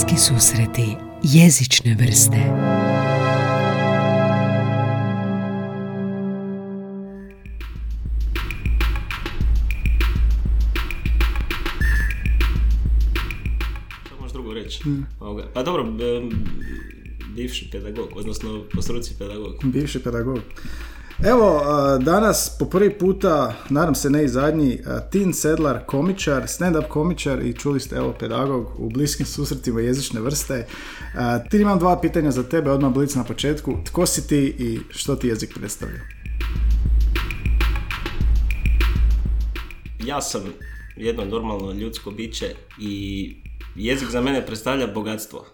Bliski susreti jezične vrste Što možeš drugo reći? Ovoga. Pa dobro, bivši pedagog, odnosno po struci pedagog. Bivši pedagog. Evo, a, danas po prvi puta, nadam se ne i zadnji, a, Tin Sedlar, komičar, stand-up komičar i čuli ste, evo, pedagog u bliskim susretima jezične vrste. A, Ti imam dva pitanja za tebe, odmah blic na početku. Tko si ti i što ti jezik predstavlja? Ja sam jedno normalno ljudsko biće i jezik za mene predstavlja bogatstvo.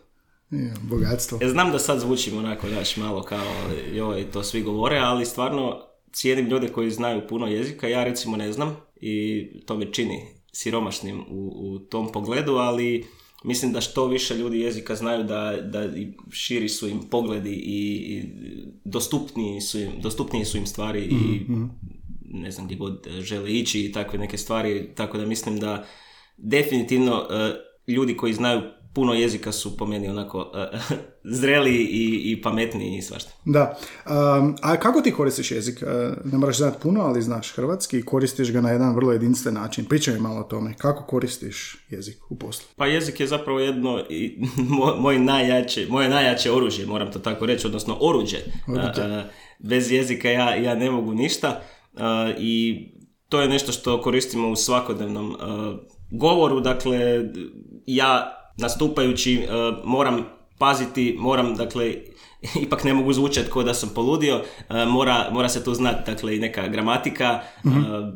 Je, bogatstvo. Ja znam da sad zvučim onako još malo kao joj, to svi govore, ali stvarno cijenim ljude koji znaju puno jezika, ja recimo ne znam i to me čini siromašnim u, u tom pogledu, ali mislim da što više ljudi jezika znaju da, da širi su im pogledi i, i dostupniji, su im, dostupnije su im stvari i ne znam gdje god žele ići i takve neke stvari, tako da mislim da definitivno e, ljudi koji znaju puno jezika su po meni onako e, zreli i, i pametniji i svašta. Da. Um, a kako ti koristiš jezik? Uh, ne moraš znati puno, ali znaš hrvatski i koristiš ga na jedan vrlo jedinstven način. Pričaj mi malo o tome. Kako koristiš jezik u poslu? Pa jezik je zapravo jedno i moj, moj najjače, moje najjače oružje, moram to tako reći, odnosno oruđe. A, bez jezika ja, ja ne mogu ništa i to je nešto što koristimo u svakodnevnom govoru, dakle ja nastupajući a, moram paziti, moram dakle ipak ne mogu zvučati kao da sam poludio, a, mora, mora se tu znati dakle i neka gramatika, a,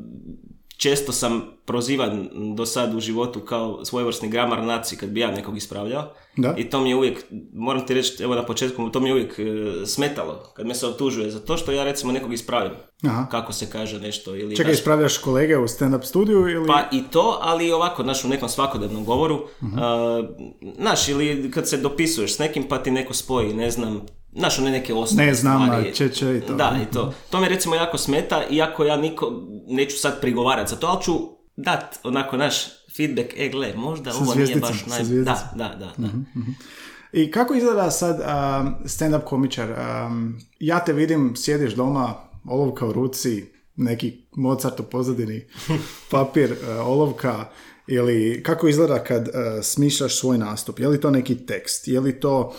često sam prozivan do sad u životu kao svojevrsni gramar naci kad bi ja nekog ispravljao. Da. I to mi je uvijek, moram ti reći, evo na početku, to mi je uvijek e, smetalo kad me se optužuje za to što ja recimo nekog ispravim. Aha. Kako se kaže nešto ili... Čekaj, znaš, ispravljaš kolege u stand-up studiju ili... pa i to, ali i ovako, znaš, u nekom svakodnevnom govoru. Mhm. a, znaš, ili kad se dopisuješ s nekim pa ti neko spoji, ne znam, znaš, one neke osnovne Ne znam, stvari. a če, če i to. Da, i to. To me recimo jako smeta, iako ja niko, neću sad prigovarati za to, ali ću dat onako naš feedback, e gle, možda Sa ovo nije baš naj... Da, da, da. da. I kako izgleda sad um, stand-up komičar? Um, ja te vidim, sjediš doma, olovka u ruci, neki Mozart u pozadini, papir, uh, olovka, ili kako izgleda kad uh, smišljaš svoj nastup? Je li to neki tekst? Je li to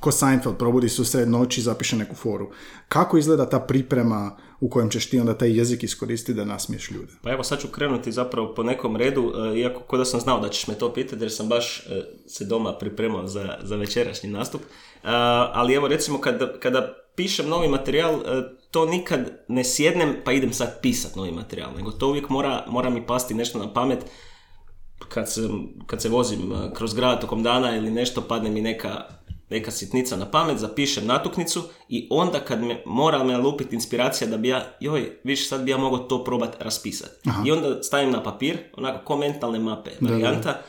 ko Seinfeld probudi se sred noći i zapiše neku foru? Kako izgleda ta priprema u kojem ćeš ti onda taj jezik iskoristiti da nasmiješ ljude? Pa evo sad ću krenuti zapravo po nekom redu, e, iako ko da sam znao da ćeš me to pitati jer sam baš e, se doma pripremao za, za večerašnji nastup. E, ali evo recimo kada, kada pišem novi materijal, to nikad ne sjednem pa idem sad pisat novi materijal, nego to uvijek mora, mora mi pasti nešto na pamet kad, sam, kad se vozim kroz grad tokom dana ili nešto, padne mi neka, neka sitnica na pamet, zapišem natuknicu i onda kad me mora me lupiti inspiracija da bi ja, joj, viš sad bi ja mogao to probat raspisati. I onda stavim na papir, onako ko mentalne mape varijanta,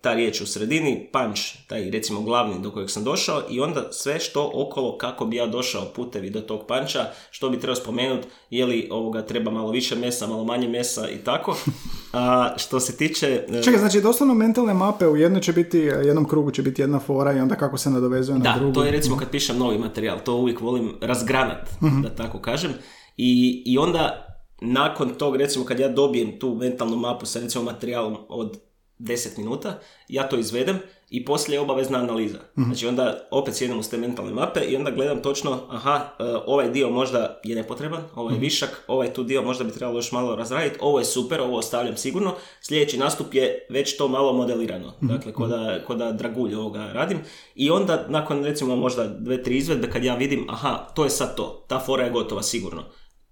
ta riječ u sredini, punch, taj recimo glavni do kojeg sam došao i onda sve što okolo kako bi ja došao putevi do tog panča, što bi trebao spomenuti, je li ovoga treba malo više mesa, malo manje mesa i tako. A što se tiče... e, Čekaj, znači doslovno mentalne mape u jednoj će biti, jednom krugu će biti jedna fora i onda kako se nadovezuje na Da, drugu. to je recimo kad pišem novi materijal, to uvijek volim razgranat, da tako kažem. I, I onda nakon tog, recimo kad ja dobijem tu mentalnu mapu sa recimo materijalom od 10 minuta, ja to izvedem i poslije je obavezna analiza. Znači onda opet sjednem uz te mentalne mape i onda gledam točno, aha, e, ovaj dio možda je nepotreban, ovaj je višak, ovaj tu dio možda bi trebalo još malo razraditi, ovo je super, ovo ostavljam sigurno, sljedeći nastup je već to malo modelirano, dakle ko da, ko da dragulj ovoga radim i onda nakon recimo možda dve, tri izvedbe kad ja vidim, aha, to je sad to, ta fora je gotova sigurno.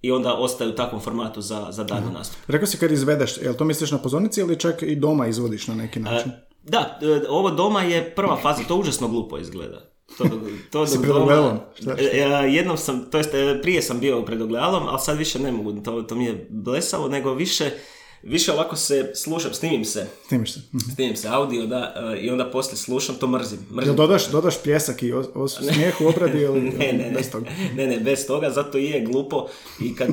I onda ostaje u takvom formatu za, za daljnji nastup. Rekao si kad izvedeš, jel to misliš na pozornici ili čak i doma izvodiš na neki način? Da, e, ovo doma je prva faza, to užasno glupo izgleda. To, to Si pred ogledalom? E, e, Jednom sam, to jest e, prije sam bio pred ogledalom, ali sad više ne mogu, to, to mi je blesavo, nego više, više ovako se slušam, snimim se, Snimiš se. Mhm. snimim se audio, da, e, i onda poslije slušam, to mrzim. mrzim. Jel dodaš, dodaš pljesak i os, os, smijeh u obradi ili ne, ne, ne, bez toga? ne, ne, bez toga, zato je glupo i kad,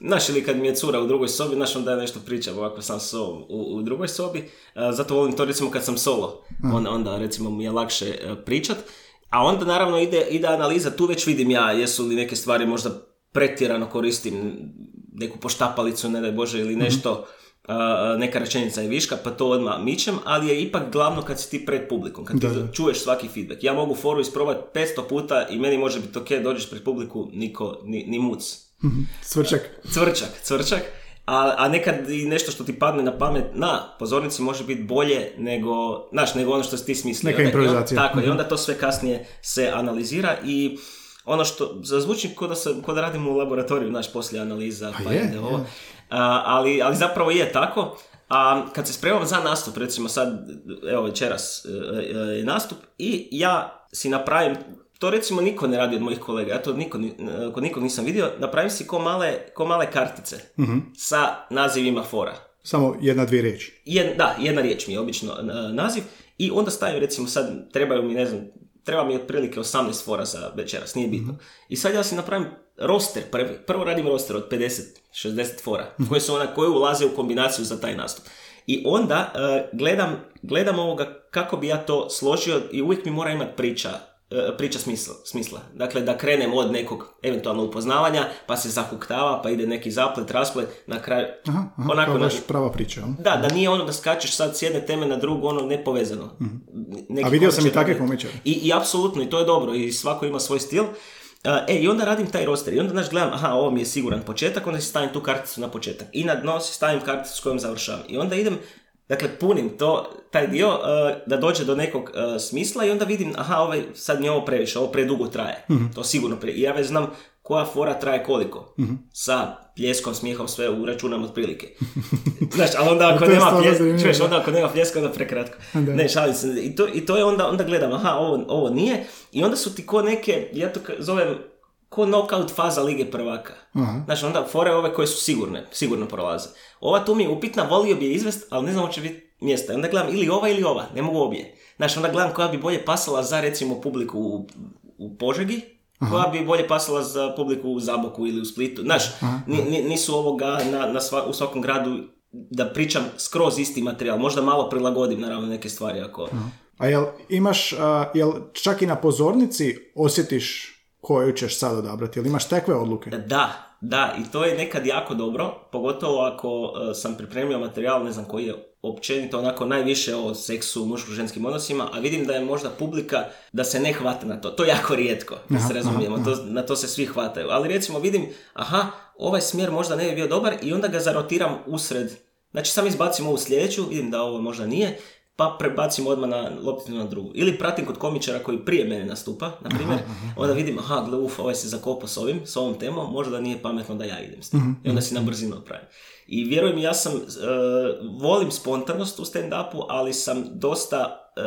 Znaš, ili kad mi je cura u drugoj sobi, znaš, onda ja nešto pričam ovako sam so u, u drugoj sobi. A, zato volim to recimo kad sam solo, onda, onda recimo mi je lakše e, pričat. A onda naravno ide, ide analiza, tu već vidim ja jesu li neke stvari možda pretjerano koristim neku poštapalicu, ne daj Bože, ili nešto, a, neka rečenica je viška, pa to odmah mičem, ali je ipak glavno kad si ti pred publikom, kad ti Da, da. čuješ svaki feedback. Ja mogu foru isprobati 500 puta i meni može biti ok, dođeš pred publiku, niko, ni, ni muc. Cvrčak. Cvrčak, cvrčak. A, a nekad i nešto što ti padne na pamet na pozornici može biti bolje nego, znaš, nego ono što si ti smislio. Neka improvizacija. Tako, i Mhm. onda to sve kasnije se analizira i ono što zazvuči kao da, se, kao da radimo u laboratoriju, znaš, poslije analiza, pa, je, ide ovo. je. A, ali, ali zapravo je tako. A kad se spremam za nastup, recimo sad, evo večeras e, e, je nastup i ja si napravim, to recimo niko ne radi od mojih kolega, ja to niko, ni- e, kod nikog nisam vidio, napravim si ko male, ko male kartice Mhm. sa nazivima fora. Samo jedna, dvije riječi. Jed, da, jedna riječ mi je obično e, naziv i onda stavim recimo sad, trebaju mi, ne znam, treba mi otprilike 18 fora za večeras, nije bitno. I sad ja si napravim roster, prvi, prvo radim roster od 50, 60 fora, koje su ona, koje ulaze u kombinaciju za taj nastup. I onda e, gledam, gledam ovoga kako bi ja to složio i uvijek mi mora imati priča, priča smisla, smisla. Dakle, da krenem od nekog eventualno upoznavanja, pa se zahuktava, pa ide neki zaplet, rasplet, na kraju, Aha, aha, onako, na- baš prava priča. da, da nije ono da skačeš sad s jedne teme na drugu, ono nepovezano. Neki A vidio sam i takve komičare. I, I apsolutno, i to je dobro, i svako ima svoj stil. A, E, i onda radim taj roster, i onda, znaš, gledam, aha, ovo mi je siguran početak, onda si stavim tu karticu na početak. I na dno si stavim karticu s kojom završavam. I onda idem, dakle, punim to, taj dio, a, da dođe do nekog a, smisla i onda vidim, aha, ovaj, sad mi je ovo previše, ovo predugo traje. To sigurno pre... I ja već znam koja fora traje koliko. Sa pljeskom, smijehom, sve uračunam otprilike. Znaš, ali onda ako nema pljeska, čuješ, da. onda ako nema pljeska, onda prekratko. Da. Ne, šalim se. I to, i to je onda, onda gledam, aha, ovo, ovo nije. I onda su ti ko neke, ja to zovem, ko knockout faza Lige prvaka. Aha. Znaš, onda fore ove koje su sigurne, sigurno prolaze. Ova tu mi je upitna, volio bi je izvest, ali ne znam hoće biti mjesta. Onda gledam ili ova ili ova, ne mogu obje. Znaš, onda gledam koja bi bolje pasala za recimo publiku u, u Požegi, koja bi bolje pasala za publiku u Zaboku ili u Splitu. Znaš, ni- nisu ovoga na, na sva- u svakom gradu da pričam skroz isti materijal. Možda malo prilagodim naravno neke stvari ako... A jel imaš, a, jel čak i na pozornici osjetiš koju ćeš sad odabrati? Jel imaš takve odluke? Da, da, i to je nekad jako dobro, pogotovo ako e, sam pripremio materijal, ne znam koji je općenito onako najviše o seksu, muško-ženskim odnosima, a vidim da je možda publika da se ne hvata na to. To je jako rijetko, da se Aha, razumijemo, to, na to se svi hvataju. Ali recimo vidim, aha, ovaj smjer možda ne bi bio dobar i onda ga zarotiram usred. Znači sam izbacim ovu sljedeću, vidim da ovo možda nije, pa prebacim odmah na lopticu na drugu. Ili pratim kod komičara koji prije mene nastupa, na primjer, onda vidim, aha, gle, uf, ovaj se zakopao s ovim, s ovom temom, možda nije pametno da ja idem s tim. I onda si na brzinu odpravim. I vjeruj mi, ja sam, e, volim spontanost u stand-upu, ali sam dosta, e,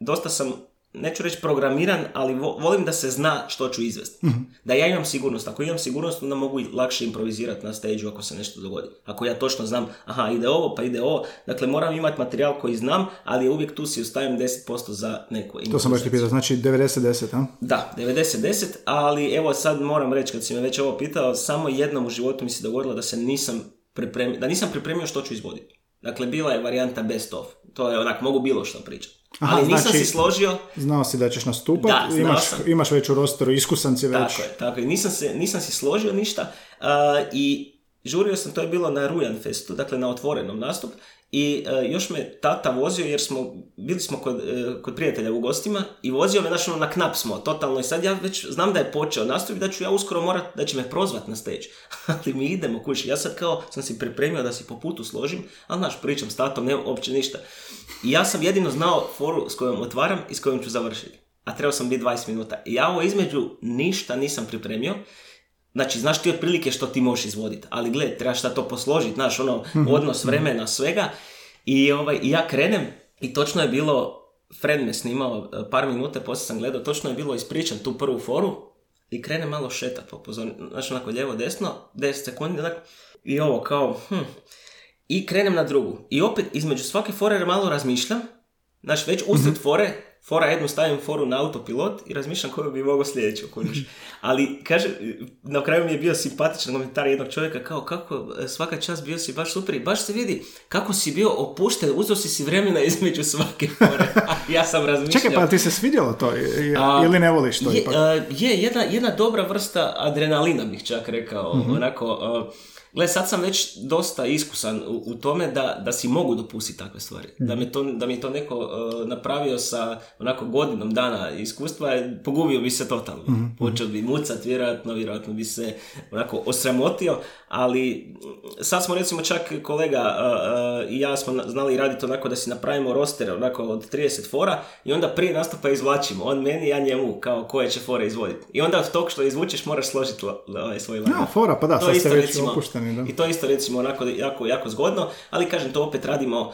dosta sam, neću reći programiran, ali vo- volim da se zna što ću izvesti. Da ja imam sigurnost. Ako imam sigurnost, onda mogu i lakše improvizirati na stage ako se nešto dogodi. Ako ja točno znam, aha, ide ovo, pa ide ovo. Dakle, moram imati materijal koji znam, ali je uvijek tu si ostavim 10% za neku To sam baš ti pitao, znači 90-10, a? da, 90-10, ali evo sad moram reći kad si me već ovo pitao, samo jednom u životu mi se dogodilo da se nisam pripremio, da nisam pripremio što ću izvoditi. Dakle, bila je varijanta best of. To je onak, mogu bilo što pričati. Aha, ali nisam znači- si složio, Znao si da ćeš nastupat, Da, imaš, sam. imaš već u rosteru, iskusan si već. tako je, tako je, nisam, se, nisam si složio ništa a, i žurio sam, to je bilo na Rujan Festu, dakle na otvorenom nastup i e, još me tata vozio jer smo, bili smo kod, e, kod prijatelja u gostima i vozio me, znači ono, na knap smo, totalno i sad ja već znam da je počeo nastup i da ću ja uskoro morat, da će me prozvat na stage, ali mi idemo kući, ja sad kao sam si pripremio da si po putu složim, ali znaš, pričam s tatom, nema uopće ništa. I ja sam jedino znao foru s kojom otvaram i s kojom ću završiti. A trebao sam biti 20 minuta. I ja ovo između ništa nisam pripremio. Znači, znaš ti otprilike što ti možeš izvoditi, ali gle, trebaš šta to posložiti, znaš, ono, odnos vremena, svega. I, ovaj, ja krenem i točno je bilo, Fred me snimao e, par minuta, poslije sam gledao, točno je bilo ispričan tu prvu foru i krenem malo šetat po pozornici, znači onako lijevo desno, 10 sekundi, onako, i ovo kao, hm, i krenem na drugu. I opet između svake fore malo razmišljam Znaš, već usred fore, fora jednu stavim foru na autopilot i razmišljam koju bi mogao sljedeću kužiš. Ali, kaže, na kraju mi je bio simpatičan komentar jednog čovjeka kao kako e, svaka čast bio si baš super i baš se vidi kako si bio opušten, uzeo si si vremena između svake fore. ja sam razmišljao. Čekaj, pa ti se svidjelo to i- ili ne voliš to je, ipak? a, je jedna, jedna dobra vrsta adrenalina bih čak rekao. Mhm. Onako, a, gle, sad sam već dosta iskusan u, u tome da, da si mogu dopustiti takve stvari. Da, Mhm. me to, da mi je to neko a, napravio sa onako godinom dana iskustva, pogubio bi se totalno. Mhm, Počeo bi mucat, vjerojatno, vjerojatno bi se onako osramotio, ali mm, sad smo recimo čak kolega a, a, i ja smo na- znali raditi onako da si napravimo roster onako od 30 fora i onda prije nastupa izvlačimo. On meni, ja njemu, kao koje će fore izvoditi. I onda od tog što izvučeš moraš složiti la- ovaj svoj line Ja, fora, pa da, To sad ste već recimo- opušteni, da. I to je isto recimo onako jako, jako zgodno, ali kažem to opet radimo uh,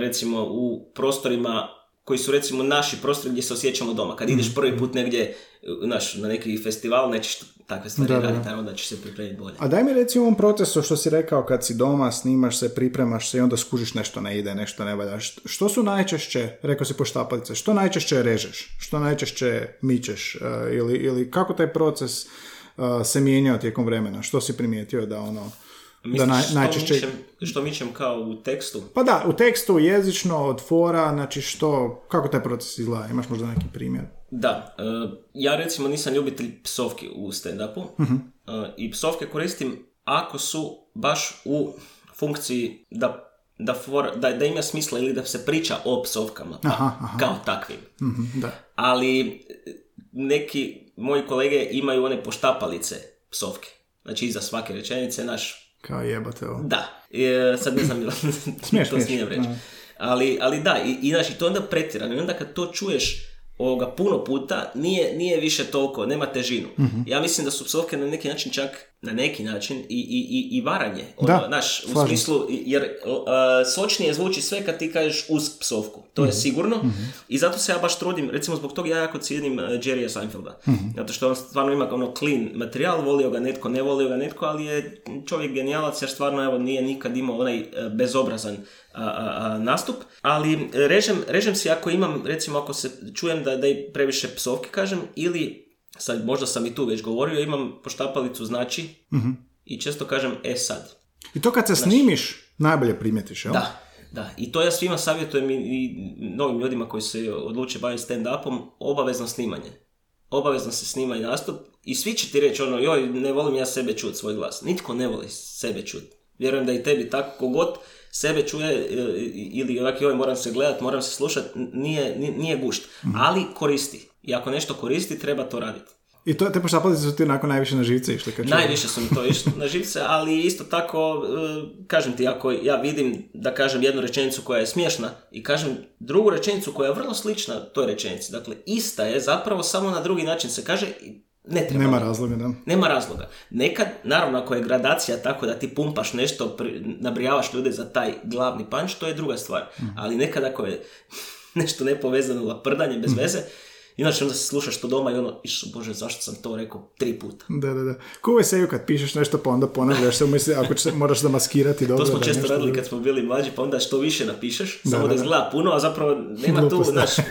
recimo u prostorima koji su recimo naši prostori gdje se osjećamo doma. Kad ideš prvi put negdje uh, znaš, na neki festival, nećeš takve stvari Da, raditi, naravno da ćeš se pripremiti bolje. A daj mi reci u ovom procesu što si rekao kad si doma, snimaš se, pripremaš se i onda skužiš nešto ne ide, nešto ne valja. Št- Što su najčešće, rekao si poštapalice, što najčešće režeš? Što najčešće mičeš? Uh, ili, ili kako taj proces se mijenjao tijekom vremena? Što si primijetio da ono... Da Misliš naj, što, najčešće... mičem, što mičem kao u tekstu? Pa da, u tekstu, jezično, od fora, znači što, kako taj proces izgleda? Imaš možda neki primjer? Da, uh, ja recimo nisam ljubitelj psovki u stand-upu uh, i psovke koristim ako su baš u funkciji da, da, for, da, da ima smisla ili da se priča o psovkama pa, Aha, aha. kao takvim. Mhm, da. Ali e, neki moji kolege imaju one poštapalice psovke. Znači iza svake rečenice naš Kao jebate ovo. da, e, sad ne znam jel Smiješ, to smijem reći. Ali, ali da, i, i znači to onda pretjerano. I onda kad to čuješ ovoga puno puta, nije, nije više toliko, nema težinu. Mhm. Ja mislim da su psovke na neki način čak, na neki način, i, i, i, i varanje. Da, Ono, znaš, u slažem smislu, jer uh, sočnije zvuči sve kad ti kažeš uz psovku. To Mhm. je sigurno. I zato se ja baš trudim, recimo zbog toga ja jako cijenim uh, Jerrya Seinfelda. Mhm. Zato što on stvarno ima ono clean materijal, volio ga netko, ne volio ga netko, ali je čovjek genijalac jer stvarno evo nije nikad imao onaj uh, bezobrazan a, a, nastup, ali režem, režem si ako imam, recimo ako se čujem da, da i previše psovke kažem, ili, sad možda sam i tu već govorio, imam poštapalicu znači i često kažem e sad. I to kad se snimiš, najbolje primjetiš, jel? Da, da. I to ja svima savjetujem i, i novim ljudima koji se odluče baviti stand-upom, obavezno snimanje. Obavezno se snima i nastup i svi će ti reći ono, joj, ne volim ja sebe čut svoj glas. Nitko ne voli sebe čut. Vjerujem da i tebi tako kogod sebe čuje e, ili onak, joj, moram se gledat, moram se slušat, nije, nije, nije gušt. Ali koristi. I ako nešto koristi, treba to raditi. I to, te poštapalice su ti onako najviše na živce išli kad. Najviše su mi to išli na živce, ali isto tako, e, kažem ti, ako ja vidim da kažem jednu rečenicu koja je smiješna i kažem drugu rečenicu koja je vrlo slična toj rečenici, dakle ista je, zapravo samo na drugi način se kaže, i ne treba. Nema razloga, da. Nema razloga. Nekad, naravno, ako je gradacija tako da ti pumpaš nešto, pri- nabrijavaš ljude za taj glavni panč, to je druga stvar. Ali nekad ako je nešto nepovezano laprdanje bez veze, inače onda se slušaš to doma i ono, išu bože, zašto sam to rekao tri puta. Da, da, da. Ko u eseju kad pišeš nešto pa onda ponavljaš se, misli, ako će, moraš zamaskirati dobro. To smo da često radili kad smo bili mlađi, pa onda što više napišeš, Da, samo da, da, da. izgleda puno, a zapravo nema tu, Glupost, da. znaš,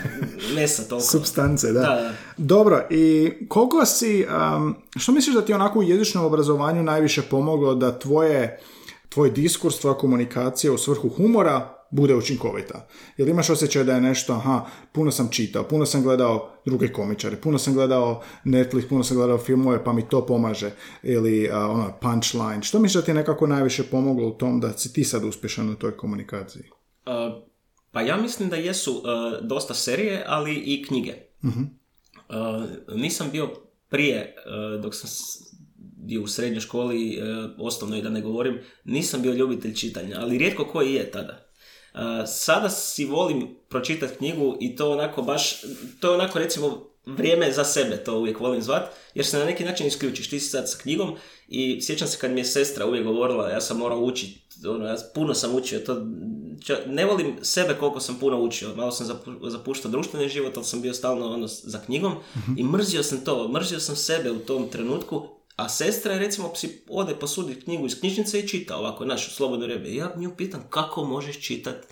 mesa toliko. Substance, da. Da, da. Dobro, i koliko si, um, što misliš da ti onako u jezičnom obrazovanju najviše pomoglo da tvoje, tvoj diskurs, tvoja komunikacija u svrhu humora bude učinkovita? Jel imaš osjećaj da je nešto, aha, puno sam čitao, puno sam gledao druge komičare, puno sam gledao Netflix, puno sam gledao filmove, pa mi to pomaže, ili a, ono, punchline. Što misliš da ti je nekako najviše pomoglo u tom da si ti sad uspješan u toj komunikaciji? Uh, pa ja mislim da jesu uh, dosta serije, ali i knjige. Uh, nisam bio prije, uh, dok sam bio u srednjoj školi, uh, osnovnoj da ne govorim, nisam bio ljubitelj čitanja, ali rijetko koji je tada. Sada si volim pročitati knjigu i to onako baš, to je onako recimo vrijeme za sebe, to uvijek volim zvat, jer se na neki način isključiš. Ti si sad sa knjigom i sjećam se kad mi je sestra uvijek govorila, ja sam morao učiti, ono, ja puno sam učio, to, ne volim sebe koliko sam puno učio, malo sam zapu- zapuštao društveni život, ali sam bio stalno ono, za knjigom i mrzio sam to, mrzio sam sebe u tom trenutku, a sestra je recimo si ode posuditi knjigu iz knjižnice i čita ovako našu slobodno vrijeme. I Ja nju pitam kako možeš čitati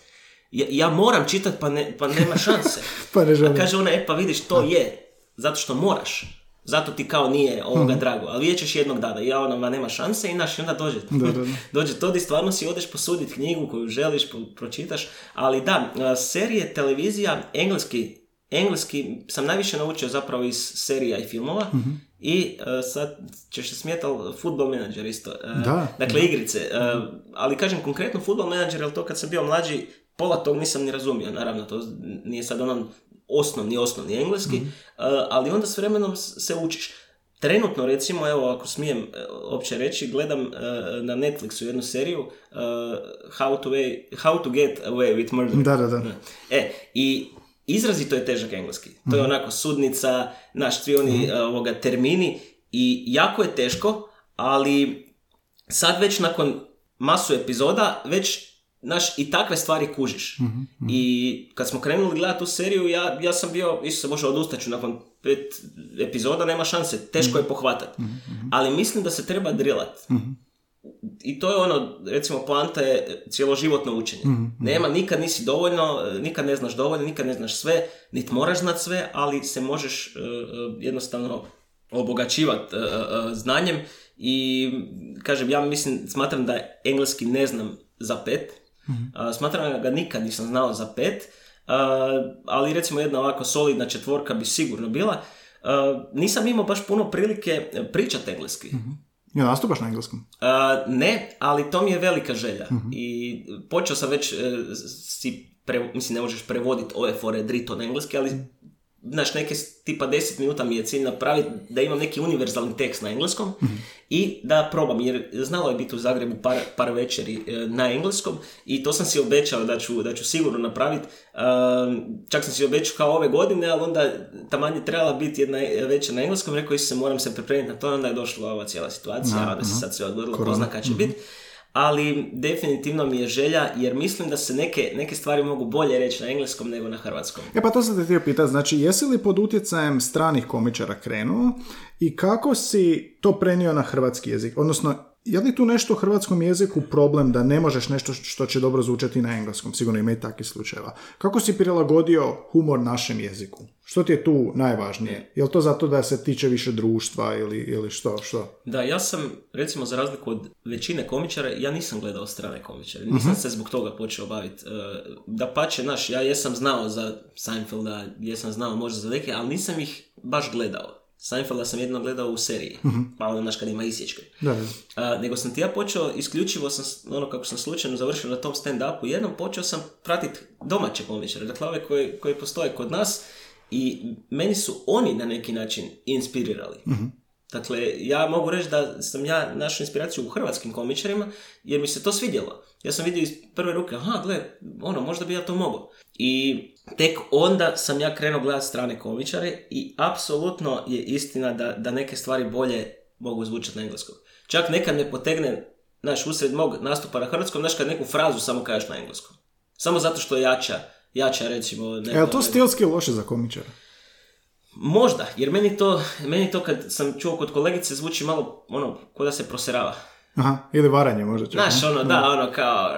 ja, ja moram čitat pa, ne, pa nema šanse. Pa ne želim. A kaže ona, e pa vidiš, to je, zato što moraš. Zato ti kao nije ovoga drago, ali vidjet ćeš jednog dana. Ja ono, ma nema šanse i naš, i onda dođe. Da, da, da. dođe to di stvarno si odeš posuditi knjigu koju želiš, pročitaš. Ali da, serije, televizija, engleski, engleski sam najviše naučio zapravo iz serija i filmova. I a, sad ćeš se smijeti, ali Football Manager isto. A, Da, Dakle, igrice. A, ali kažem konkretno Football Manager, jer to kad sam bio mlađi, pola tog nisam ni razumio. Naravno, to nije sad ono osnovni, osnovni engleski, a, ali onda s vremenom se učiš. Trenutno, recimo, evo, ako smijem opće reći, gledam e, na Netflixu jednu seriju e, How, to way, How to get away with murder. Da, da, da. E, i izrazito je težak engleski. To je onako sudnica, naš svi oni e, ovoga, termini i jako je teško, ali sad već nakon masu epizoda, već Znaš, i takve stvari kužiš. I kad smo krenuli gledati tu seriju, ja, ja sam bio, isto se može odustaću nakon pet epizoda, nema šanse, teško je pohvatati. Ali mislim da se treba drilat. I to je ono, recimo, poanta je cjeloživotno učenje. Nema, nikad nisi dovoljno, e, nikad ne znaš dovoljno, nikad ne znaš sve, niti moraš znat sve, ali se možeš e, jednostavno obogaćivati znanjem i kažem, ja mislim, smatram da engleski ne znam za pet, a, smatram da ga nikad nisam znao za pet, ali recimo jedna ovako solidna četvorka bi sigurno bila. Nisam imao baš puno prilike pričati engleski. Ja, nastupaš na engleskom? A, ne, ali to mi je velika želja. I počeo sam već e, si, pre, mislim, ne možeš prevoditi ove fore drito na engleski, ali znaš, neke tipa 10 minuta mi je cilj napraviti da imam neki univerzalni tekst na engleskom i da probam, jer znalo je biti u Zagrebu par, par večeri e, na engleskom i to sam si obećao da ću, da ću sigurno napraviti. čak sam si obećao kao ove godine, ali onda taman je trebala biti jedna večer na engleskom, rekao se moram se pripremiti na to, onda je došla ova cijela situacija, da se sad sve odgodilo, ko zna kad će biti. Ali definitivno mi je želja, jer mislim da se neke, neke stvari mogu bolje reći na engleskom nego na hrvatskom. E pa to sam te htio pitati, znači jesi li pod utjecajem stranih komičara krenuo i kako si to prenio na hrvatski jezik? Odnosno, je li tu nešto u hrvatskom jeziku problem da ne možeš nešto što će dobro zvučati na engleskom? Sigurno ima i takvih slučajeva. Kako si prilagodio humor našem jeziku? Što ti je tu najvažnije? Je li to zato da se tiče više društva ili, ili što? što? Da, ja sam, recimo, za razliku od većine komičara, ja nisam gledao strane komičare. Nisam se zbog toga počeo baviti. da pače, naš, ja jesam znao za Seinfelda, jesam znao možda za neke, ali nisam ih baš gledao. Seinfelda sam jedno gledao u seriji, pa onda, znaš, kad ima isječke. Da, da. A, nego sam ti ja počeo, isključivo sam, ono kako sam slučajno završio na tom stand-upu, jednom počeo sam pratiti domaće komičare, dakle ove koji, koji postoje kod nas i meni su oni na neki način inspirirali. Dakle, ja mogu reći da sam ja našao inspiraciju u hrvatskim komičarima, jer mi se to svidjelo. Ja sam vidio iz prve ruke, aha, gle, ono, možda bi ja to mogao. I tek onda sam ja krenuo gledati strane komičare i apsolutno je istina da, da neke stvari bolje mogu zvučati na engleskom. Čak nekad me potegne, znaš, usred mog nastupa na hrvatskom, znaš, kad neku frazu samo kažeš na engleskom. Samo zato što je jača, jača recimo... E, Neko, li to stilski loše za komičara? Možda, jer meni to, meni to kad sam čuo kod kolegice zvuči malo, ono, ko da se proserava. Aha, ili varanje možda čak. Znaš, ne? ono, da, ono kao,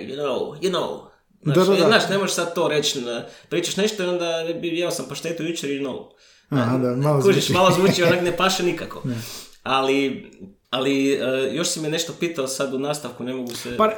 you know, you know. Znaš, Da, da, da. znaš, ne možeš sad to reći, pričaš nešto i onda bi jeo sam paštetu jučer i know. Aha, da, malo Kužiš, zvuči. malo zvuči, onak ne paše nikako. Ali, ali eh, još si me nešto pitao sad u nastavku, ne mogu se... Pa, e,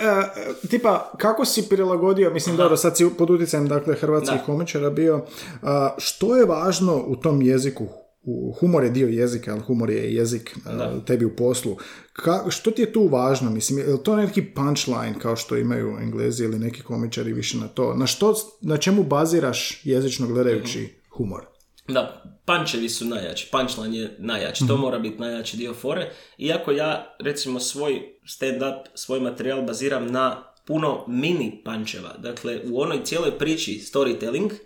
tipa, kako si prilagodio, mislim, dobro, sad si pod utjecajem, dakle, hrvatskih Da. komičara bio, a, što je važno u tom jeziku? U- Humor je dio jezika, ali humor je jezik a, tebi u poslu. Ka, što ti je tu važno? Mislim, je li to neki punchline kao što imaju englezi ili neki komičari više na to? Na, što, na čemu baziraš jezično gledajući Mhm. humor? Da, pančevi su najjači, punchline je najjači, to mora biti najjači dio fore. Iako ja, recimo, svoj stand-up, svoj materijal baziram na puno mini pančeva. Dakle, u onoj cijeloj priči storytelling e,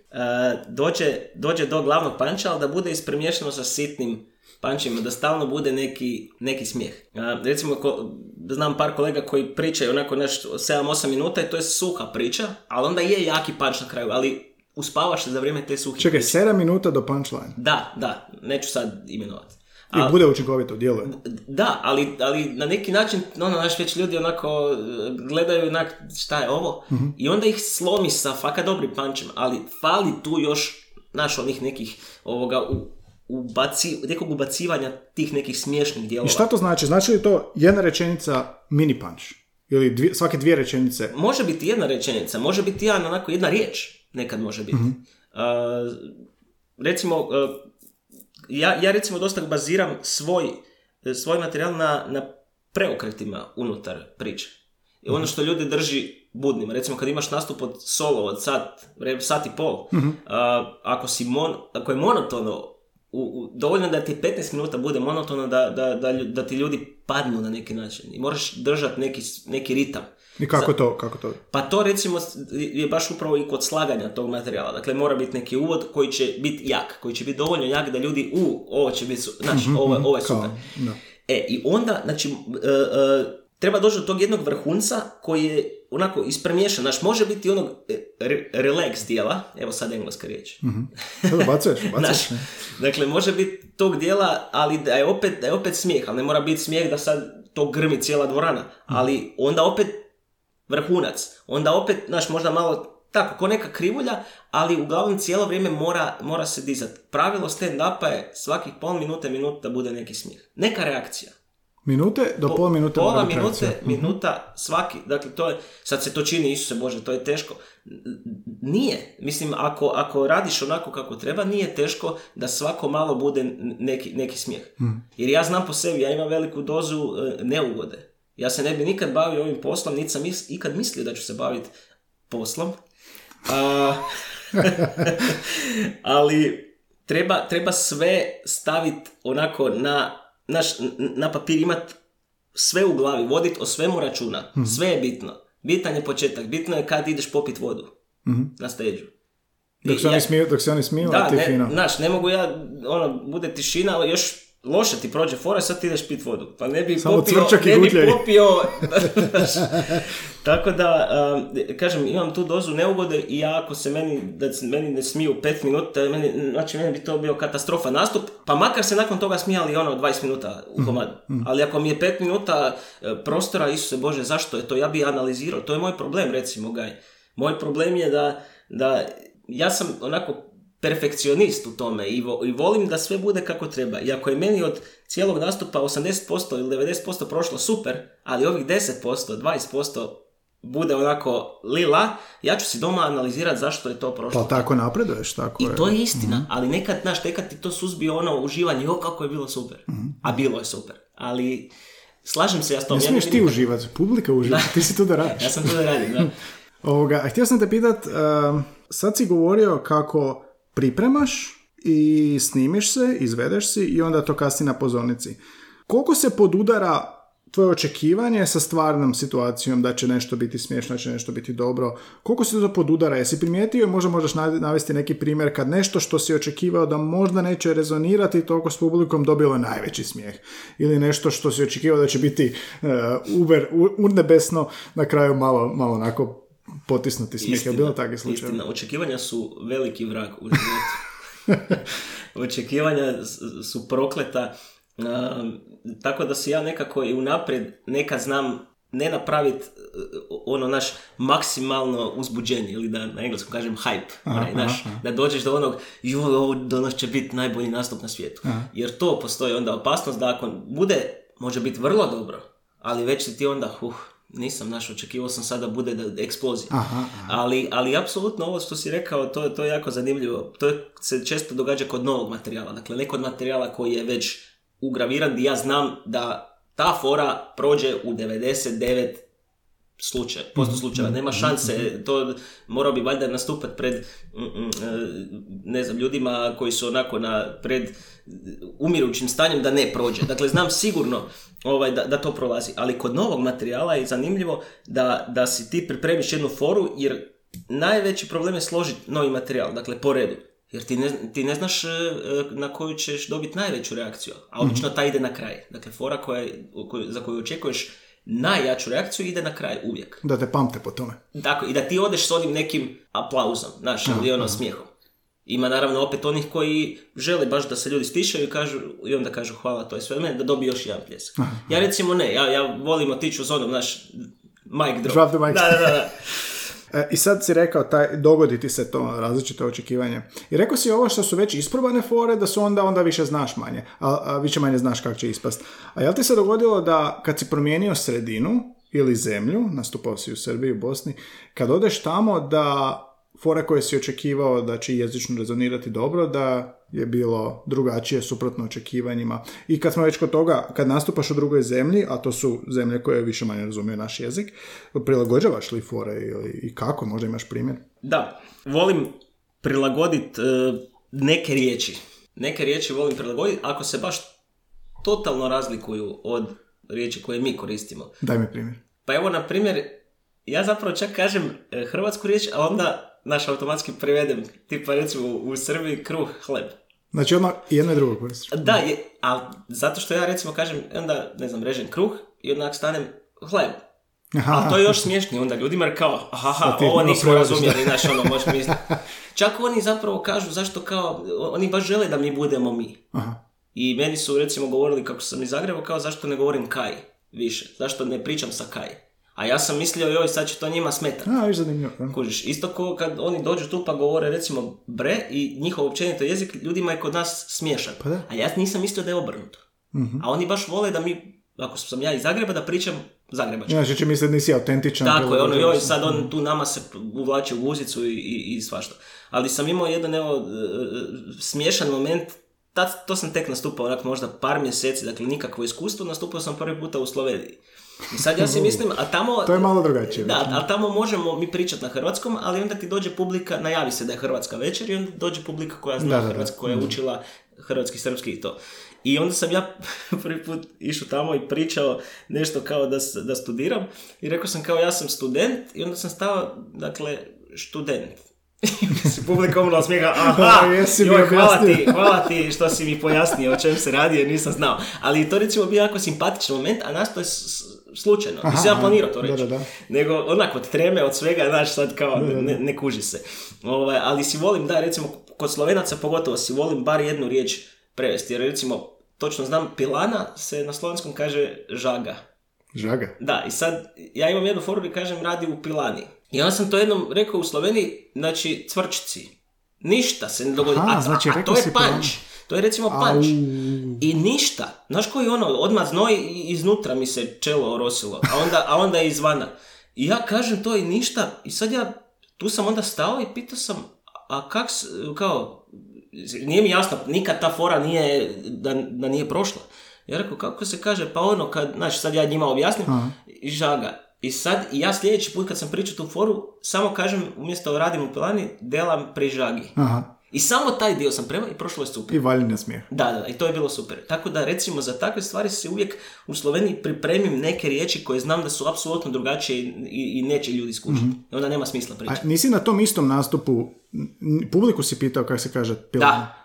dođe, dođe do glavnog panča, ali da bude ispremješano sa sitnim pančima, da stalno bude neki, neki smijeh. E, recimo, ko, znam par kolega koji pričaju onako nešto 7-8 minuta i to je suha priča, ali onda je jaki panč na kraju, ali uspavaš se za vrijeme te suhe Čekaj, priče. 7 minuta do punchline. Da, da, neću sad imenovati. I bude učinkovito, djeluje. Da, ali, ali na neki način, ono, naš već ljudi onako e, gledaju onak, šta je ovo, i onda ih slomi sa faka dobrim pančem, ali fali tu još, naš onih nekih, ovoga, u, ubaci, nekog ubacivanja tih nekih smiješnih dijelova. I šta to znači? Znači li to jedna rečenica mini punch? Ili dvije, svake dvije rečenice? Može biti jedna rečenica, može biti jedan, onako, jedna riječ, nekad može biti. A, recimo, a, ja, ja recimo dosta baziram svoj, svoj materijal na, na preokretima unutar priče. I ono što ljude drži budnima. Recimo kad imaš nastup od solo od sat, sat i pol, a, ako, si mon, ako je monotono, u, u, dovoljno da ti 15 minuta bude monotono da, da, da, da ti ljudi padnu na neki način. I moraš držati neki, neki ritam. I kako to? Kako to? Pa to recimo je baš upravo i kod slaganja tog materijala. Dakle, mora biti neki uvod koji će biti jak, koji će biti dovoljno jak da ljudi, u, ovo će biti, znaš, ovo, je- ovo je Kao, super. da. E, i onda, znači, e, e, treba doći do tog jednog vrhunca koji je onako ispremiješan. Znaš, može biti onog e, re- relax dijela, evo sad engleska riječ. Sada bacuješ, bacuješ. Dakle, može biti tog dijela, ali da je opet, da je opet smijeh, ali ne mora biti smijeh da sad to grmi cijela dvorana, ali onda opet vrhunac, onda opet, znaš, možda malo tako, ko neka krivulja, ali uglavnom cijelo vrijeme mora, mora se dizat. Pravilo stand-upa je svakih pol minute, minuta da bude neki smijeh. Neka reakcija. Minute do pol minute Pola minute, reakcija. minuta, svaki, dakle to je, sad se to čini, Isuse Bože, to je teško. Nije, mislim, ako, ako radiš onako kako treba, nije teško da svako malo bude neki, neki smijeh. Jer ja znam po sebi, ja imam veliku dozu e, neugode. Ja se ne bi nikad bavio ovim poslom, niti sam mis- ikad mislio da ću se baviti poslom. A, ali treba, treba sve staviti onako na, naš, na papir imat sve u glavi, vodit o svemu računa. Sve je bitno. Bitan je početak, bitno je kad ideš popit vodu na stage Dok se oni smiju, dok se oni smiju, da, ti ne, fino. znaš, ne mogu ja, ono, bude tišina, ali još loše ti prođe fora, sad ti ideš pit vodu. Pa ne bi Samo popio, ne bi popio. Tako da, um, kažem, imam tu dozu neugode i ja ako se meni, da se meni ne smiju pet minuta, meni, znači meni bi to bio katastrofa nastup, pa makar se nakon toga smijali ono 20 minuta u komadu. Ali ako mi je pet minuta e, prostora, Isuse Bože, zašto je to? Ja bi analizirao, to je moj problem, recimo, Gaj. Moj problem je da, da ja sam onako perfekcionist u tome i, vo- i volim da sve bude kako treba. I ako je meni od cijelog nastupa 80% ili 90% prošlo super, ali ovih 10%, 20% bude onako lila, ja ću si doma analizirati zašto je to prošlo. Pa tako napreduješ, tako I je. to je istina, ali nekad, znaš, nekad ti to suzbije ono uživanje, jo kako je bilo super. A bilo je super. Ali slažem se ja s tom. Ne ja smiješ ti vidim- uživati, publika uživa, ti si tu da radiš. Ja sam tu da radim, da. Ovoga, a htio sam te pitat, um, sad si govorio kako pripremaš i snimiš se, izvedeš si i onda to kasni na pozornici. Koliko se podudara tvoje očekivanje sa stvarnom situacijom da će nešto biti smiješno, da će nešto biti dobro? Koliko se to podudara? Jesi primijetio i možda možeš nav- navesti neki primjer kad nešto što si očekivao da možda neće rezonirati toliko s publikom dobilo najveći smijeh? Ili nešto što si očekivao da će biti uh, uber, urnebesno, na kraju malo, malo onako potisnuti smijeh. Je bilo takvih slučajeva? Istina, očekivanja su veliki vrag u životu. očekivanja su prokleta, um, tako da se ja nekako i unaprijed nekad znam ne napraviti ono naš maksimalno uzbuđenje ili da na engleskom kažem hype, onaj, znaš, da dođeš do onog joj, ovo danas će biti najbolji nastup na svijetu. Jer to postoji onda opasnost da ako bude, može biti vrlo dobro, ali već si ti onda, uh, nisam naš, očekivao sam sada bude da eksplozija. Aha, Ali, ali apsolutno ovo što si rekao, to, to je jako zanimljivo. To se često događa kod novog materijala. Dakle, ne kod materijala koji je već ugraviran, gdje ja znam da ta fora prođe u 99 slučaj, posto slučajeva, nema šanse, to morao bi valjda nastupati pred, mm, mm, e, ne znam, ljudima koji su onako na, pred umirućim stanjem da ne prođe. Dakle, znam sigurno ovaj, da, da to prolazi, ali kod novog materijala je zanimljivo da, da si ti pripremiš jednu foru, jer najveći problem je složiti novi materijal, dakle, po redu. Jer ti ne, ti ne znaš e, e, na koju ćeš dobiti najveću reakciju, a obično ta ide na kraj. Dakle, fora koja, za koju očekuješ najjaču reakciju ide na kraj uvijek. Da te pamte po tome. Tako, i da ti odeš s onim nekim aplauzom, znaš, ili ono smijehom. Ima naravno opet onih koji žele baš da se ljudi stišaju i, kažu, i onda kažu hvala, to je sve mene, da dobije još jedan pljesak. Ja recimo ne, ja, ja volim otići uz onom, naš mic drop. Drop the mic. Da, da, da. da. E, I sad si rekao, taj, dogodi ti se to različite očekivanje. I rekao si ovo što su već isprobane fore, da su onda, onda više znaš manje. A, a više manje znaš kako će ispast. A jel ti se dogodilo da kad si promijenio sredinu ili zemlju, nastupao si u Srbiji, u Bosni, kad odeš tamo da fore koje si očekivao da će jezično rezonirati dobro, da je bilo drugačije, suprotno očekivanjima. I kad smo već kod toga, kad nastupaš u drugoj zemlji, a to su zemlje koje više manje razumiju naš jezik, prilagođavaš li fore ili i kako, možda imaš primjer? Da, volim prilagoditi neke riječi. Neke riječi volim prilagoditi ako se baš totalno razlikuju od riječi koje mi koristimo. Daj mi primjer. Pa evo, na primjer, ja zapravo čak kažem e, hrvatsku riječ, a onda naš automatski prevedem, tipa recimo u Srbiji kruh, hleb. Znači odmah jedno i drugo koristiš. Da, je, ali zato što ja recimo kažem, onda, ne znam, režem kruh i onda stanem hleb. Aha. Ali to je još smiješnije onda ljudima jer kao, aha, ovo nismo razumjeli, znaš, ono, možeš misliti. Čak oni zapravo kažu zašto kao, oni baš žele da mi budemo mi. Aha. I meni su recimo govorili kako sam iz Zagreba, kao zašto ne govorim kaj više, zašto ne pričam sa kaj. A ja sam mislio, joj, sad će to njima smetati. A, viš zanimljivo. da. Kužiš, isto ko kad oni dođu tu pa govore recimo bre i njihov općenito jezik ljudima je kod nas smiješan. Pa da. A ja nisam mislio da je obrnuto. A oni baš vole da mi, ako sam ja iz Zagreba, da pričam zagrebački. Znači će misliti nisi autentičan. Tako je, ono, joj, sad on tu nama se uvlači u guzicu i, i, i svašta. Ali sam imao jedan, evo, e, smiješan moment, tad, to sam tek nastupao, onak možda par mjeseci, dakle nikakvo iskustvo, nastupao sam prvi puta u Sloveniji. I sad ja si mislim, a tamo... To je malo drugačije. Da, ali tamo možemo mi pričati na hrvatskom, ali onda ti dođe publika, najavi se da je hrvatska večer i onda dođe publika koja zna Da, da, da. hrvatski, koja je učila hrvatski, srpski i to. I onda sam ja prvi put išao tamo i pričao nešto kao da, da studiram i rekao sam kao ja sam student i onda sam stao, dakle, student. Publika umrla smijeha, aha, Jesi joj, hvala ti, hvala ti što si mi pojasnio o čem se radi jer nisam znao. Ali to recimo bio jako simpatičan moment, a nas to je slučajno. Aha, Nisam ja planirao to Da, reći. da, da. Nego onak od treme, od svega, znaš, sad kao ne, ne kuži se. Ovaj, ali si volim, da, recimo, kod slovenaca pogotovo si volim bar jednu riječ prevesti. Jer recimo, točno znam, pilana se na slovenskom kaže žaga. Žaga. Da, i sad ja imam jednu foru i kažem radi u pilani. Onda sam to jednom rekao u Sloveniji, znači cvrčici. Ništa se ne dogodi. Aha, a, znači a, to je panč. To je recimo panč. Au. I ništa. Znaš koji ono, odmah znoj i iznutra mi se čelo orosilo. A onda, a onda izvana. I ja kažem to i ništa. I sad ja, tu sam onda stao i pitao sam, a kak, kao, nije mi jasno, nikad ta fora nije, da, da nije prošla. Ja rekao, kako se kaže, pa ono, kad, znači sad ja njima objasnim, Aha. žaga. I sad, ja sljedeći put kad sam pričao tu foru, samo kažem, umjesto radim u pilani, delam pri žagi. Aha. I samo taj dio sam prema i prošlo je super. I valjenja smijeh. Da, da, i to je bilo super. Tako da, recimo, za takve stvari se uvijek u Sloveniji pripremim neke riječi koje znam da su apsolutno drugačije i, i, neće ljudi skužiti. I onda nema smisla A pričati. nisi na tom istom nastupu, publiku si pitao kako se kaže pilana? Da,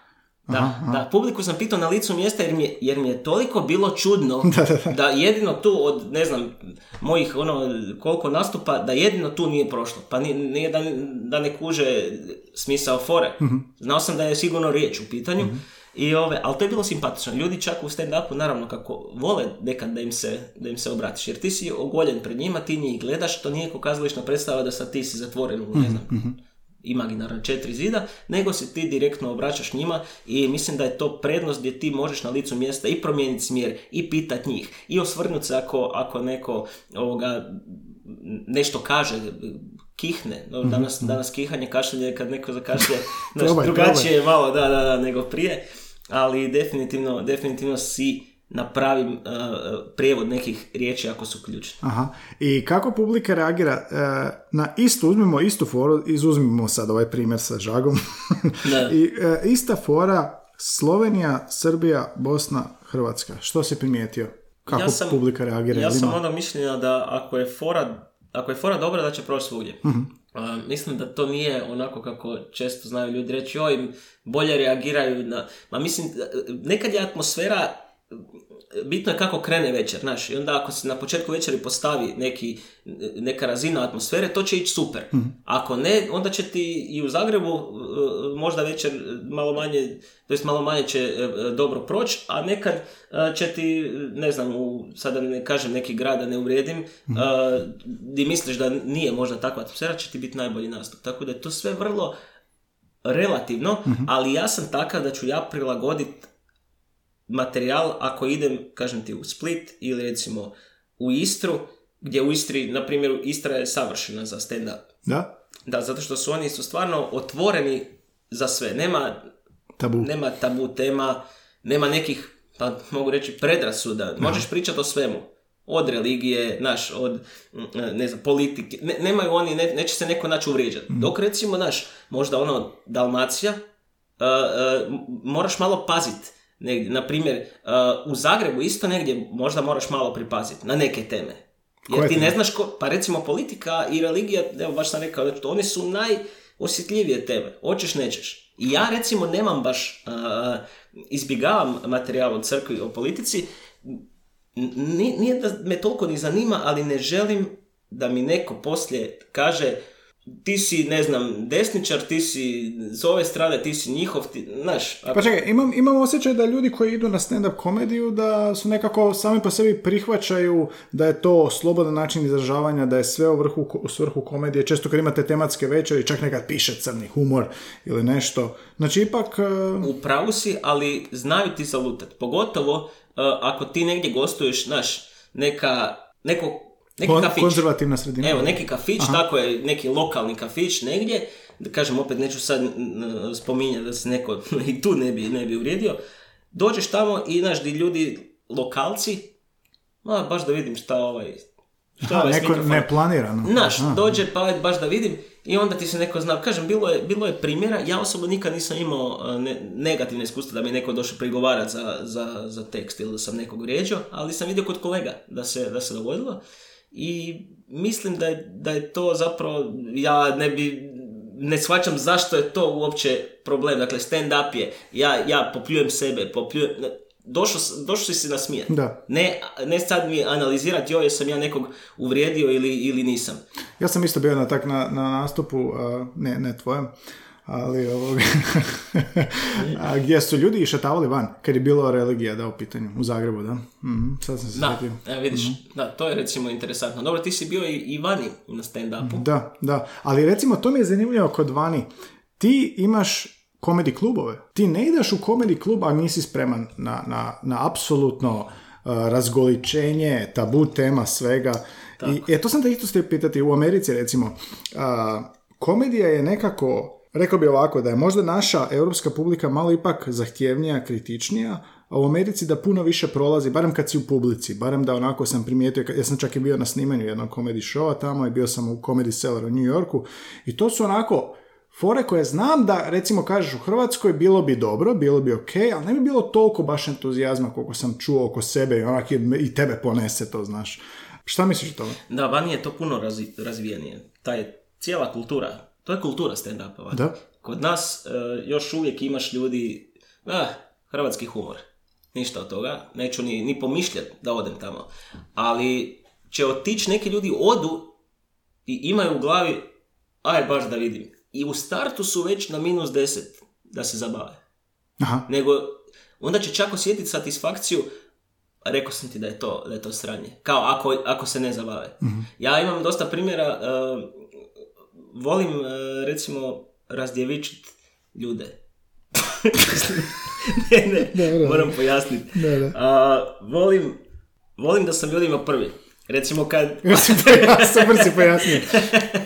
da, da. Publiku sam pitao na licu mjesta jer mi je, jer mi je toliko bilo čudno da, jedino tu od, ne znam, mojih ono, koliko nastupa, da jedino tu nije prošlo. Pa ni- nije da, da ne kuže smisao fore. Znao sam da je sigurno riječ u pitanju. I ove, ali to je bilo simpatično. Ljudi čak u stand-upu, naravno, kako vole nekad da im, se, da im se obratiš. Jer ti si ogoljen pred njima, ti njih gledaš, to nije ko kazališna predstava da sad ti si zatvoren u, ne znam, imaginarno četiri zida, nego se ti direktno obraćaš njima i mislim da je to prednost gdje ti možeš na licu mjesta i promijeniti smjer i pitat njih i osvrnuti se ako, ako neko ovoga, nešto kaže, kihne. No, danas, danas kihanje, kašljanje, kad neko zakašlje, drugačije je malo, da, da, da, nego prije, ali definitivno, definitivno si napravim uh, prijevod nekih riječi ako su ključne. Aha. I kako publika reagira e, na istu, uzmimo istu foru, izuzmimo sad ovaj primjer sa žagom. Da. I e, ista fora Slovenija, Srbija, Bosna, Hrvatska. Što si primijetio? Kako Ja sam- publika reagira? Ja sam onog mišljenja da ako je fora, ako je fora dobra da će proći svugdje. Mhm. A, mislim da to nije onako kako često znaju ljudi reći, joj, bolje reagiraju na... Ma mislim, nekad je atmosfera bitno je kako krene večer, znaš, i onda ako se na početku večeri postavi neki, neka razina atmosfere, to će ići super. Ako ne, onda će ti i u Zagrebu e, možda večer malo manje, to jest malo manje će e, dobro proći, a nekad e, će ti, ne znam, u, sada ne kažem neki grad da ne uvrijedim, e, di misliš da nije možda takva atmosfera, će ti biti najbolji nastup. Tako da je to sve vrlo relativno, ali ja sam takav da ću ja prilagoditi materijal ako idem, kažem ti, u Split ili recimo u Istru, gdje u Istri, na primjer, Istra je savršena za stand-up. Da? Da, zato što su oni su stvarno otvoreni za sve. Nema Tabu. nema tabu tema, nema nekih, pa mogu reći, predrasuda. Možeš pričati o svemu. Od religije, naš, od, mm, ne znam, politike. Ne, nemaju oni, ne, neće se neko naći uvrijeđati. Dok recimo, naš, možda ono, Dalmacija, uh, uh, moraš malo paziti. Negdje, na primjer, uh, u Zagrebu isto negdje možda moraš malo pripaziti na neke teme. Jer Koje ti ne znaš ko, pa recimo politika i religija, evo baš sam rekao, znači, oni su najosjetljivije teme, hoćeš nećeš. I ja recimo nemam baš, a, izbjegavam materijal o crkvi, o politici, N- nije, nije da me toliko ni zanima, ali ne želim da mi neko poslije kaže ti si, ne znam, desničar, ti si s ove strane, ti si njihov, ti, znaš, ako- Pa čekaj, imam, imam osjećaj da ljudi koji idu na stand-up komediju da su nekako sami po sebi prihvaćaju da je to slobodan način izražavanja, da je sve u, vrhu, u svrhu komedije. Često kad imate tematske večeri, čak nekad piše crni humor ili nešto. Znači, ipak... e, U pravu si, ali znaju ti zalutat. Pogotovo uh, ako ti negdje gostuješ, znaš, neka, neko, neki kon- kafić. konzervativna sredina. Evo, neki kafić, tako je, neki lokalni kafić negdje, da kažem, opet neću sad spominjati da se neko i tu ne bi, ne bi uvrijedio. Dođeš tamo i, znaš, di ljudi, lokalci, ma, baš da vidim šta ovaj, šta Aha, ovaj s neko neplanirano. Znaš, Aha. dođe pa baš da vidim i onda ti se neko zna. Kažem, bilo je, bilo je primjera, ja osobno nikad nisam imao a, ne, negativne iskustva da mi je neko došao prigovarati za, za, za tekst ili da sam nekog vrijeđao, ali sam vidio kod kolega da se, da se dogodilo i mislim da je, da je to zapravo, ja ne bi, ne shvaćam zašto je to uopće problem. Dakle, stand-up je, ja, ja popljujem sebe, popljujem, došao, došao si se nasmijati. Da. Ne, ne sad mi analizirati joj jesam ja nekog uvrijedio ili, ili nisam. Ja sam isto bio na tak na, na nastupu, a, ne, ne tvojem, ali ovog, a, gdje su ljudi išetavali van, kad je bilo religija da u pitanju, u Zagrebu, da. Mhm, sad sam se Da, evo vidiš, da, to je recimo interesantno. Dobro, ti si bio i, i vani na stand-upu. Da, da. Ali recimo, to mi je zanimljivo kod vani. Ti imaš komedi klubove. Ti ne ideš u komedi klub, a nisi spreman na, na, na apsolutno uh, razgoličenje, tabu tema svega. I, e, to sam te isto htio pitati. U Americi, recimo, uh, komedija je nekako, rekao bi ovako, da je možda naša europska publika malo ipak zahtjevnija, kritičnija, a u Americi da puno više prolazi, barem kad si u publici, barem da onako sam primijetio, ja sam čak i bio na snimanju jednog comedy showa tamo i bio sam u Comedy Cellar u New Yorku i to su onako fore koje znam da recimo kažeš u Hrvatskoj bilo bi dobro, bilo bi ok, ali ne bi bilo toliko baš entuzijazma koliko sam čuo oko sebe i onak i- tebe ponese to, znaš. Šta misliš o tome? Da, vani je to puno razvi- razvijenije. Ta je cijela kultura, to je kultura stand-upa. Da. Kod nas e, još uvijek imaš ljudi, ah, hrvatski humor. Ništa od toga, neću ni, ni pomišljati da odem tamo. Ali će otići neki ljudi odu i imaju u glavi, aj baš da vidim. I u startu su već na minus 10 da se zabave. Aha, Nego, onda će čak osjetiti satisfakciju, rekao sam ti da je to, da je to sranje. Kao ako, ako se ne zabave. Ja imam dosta primjera, uh, volim uh, recimo razdjevičit ljude. ne, ne, moram pojasniti. Da. A, volim, volim da sam ljudima prvi. Recimo kad... super si pojasnio.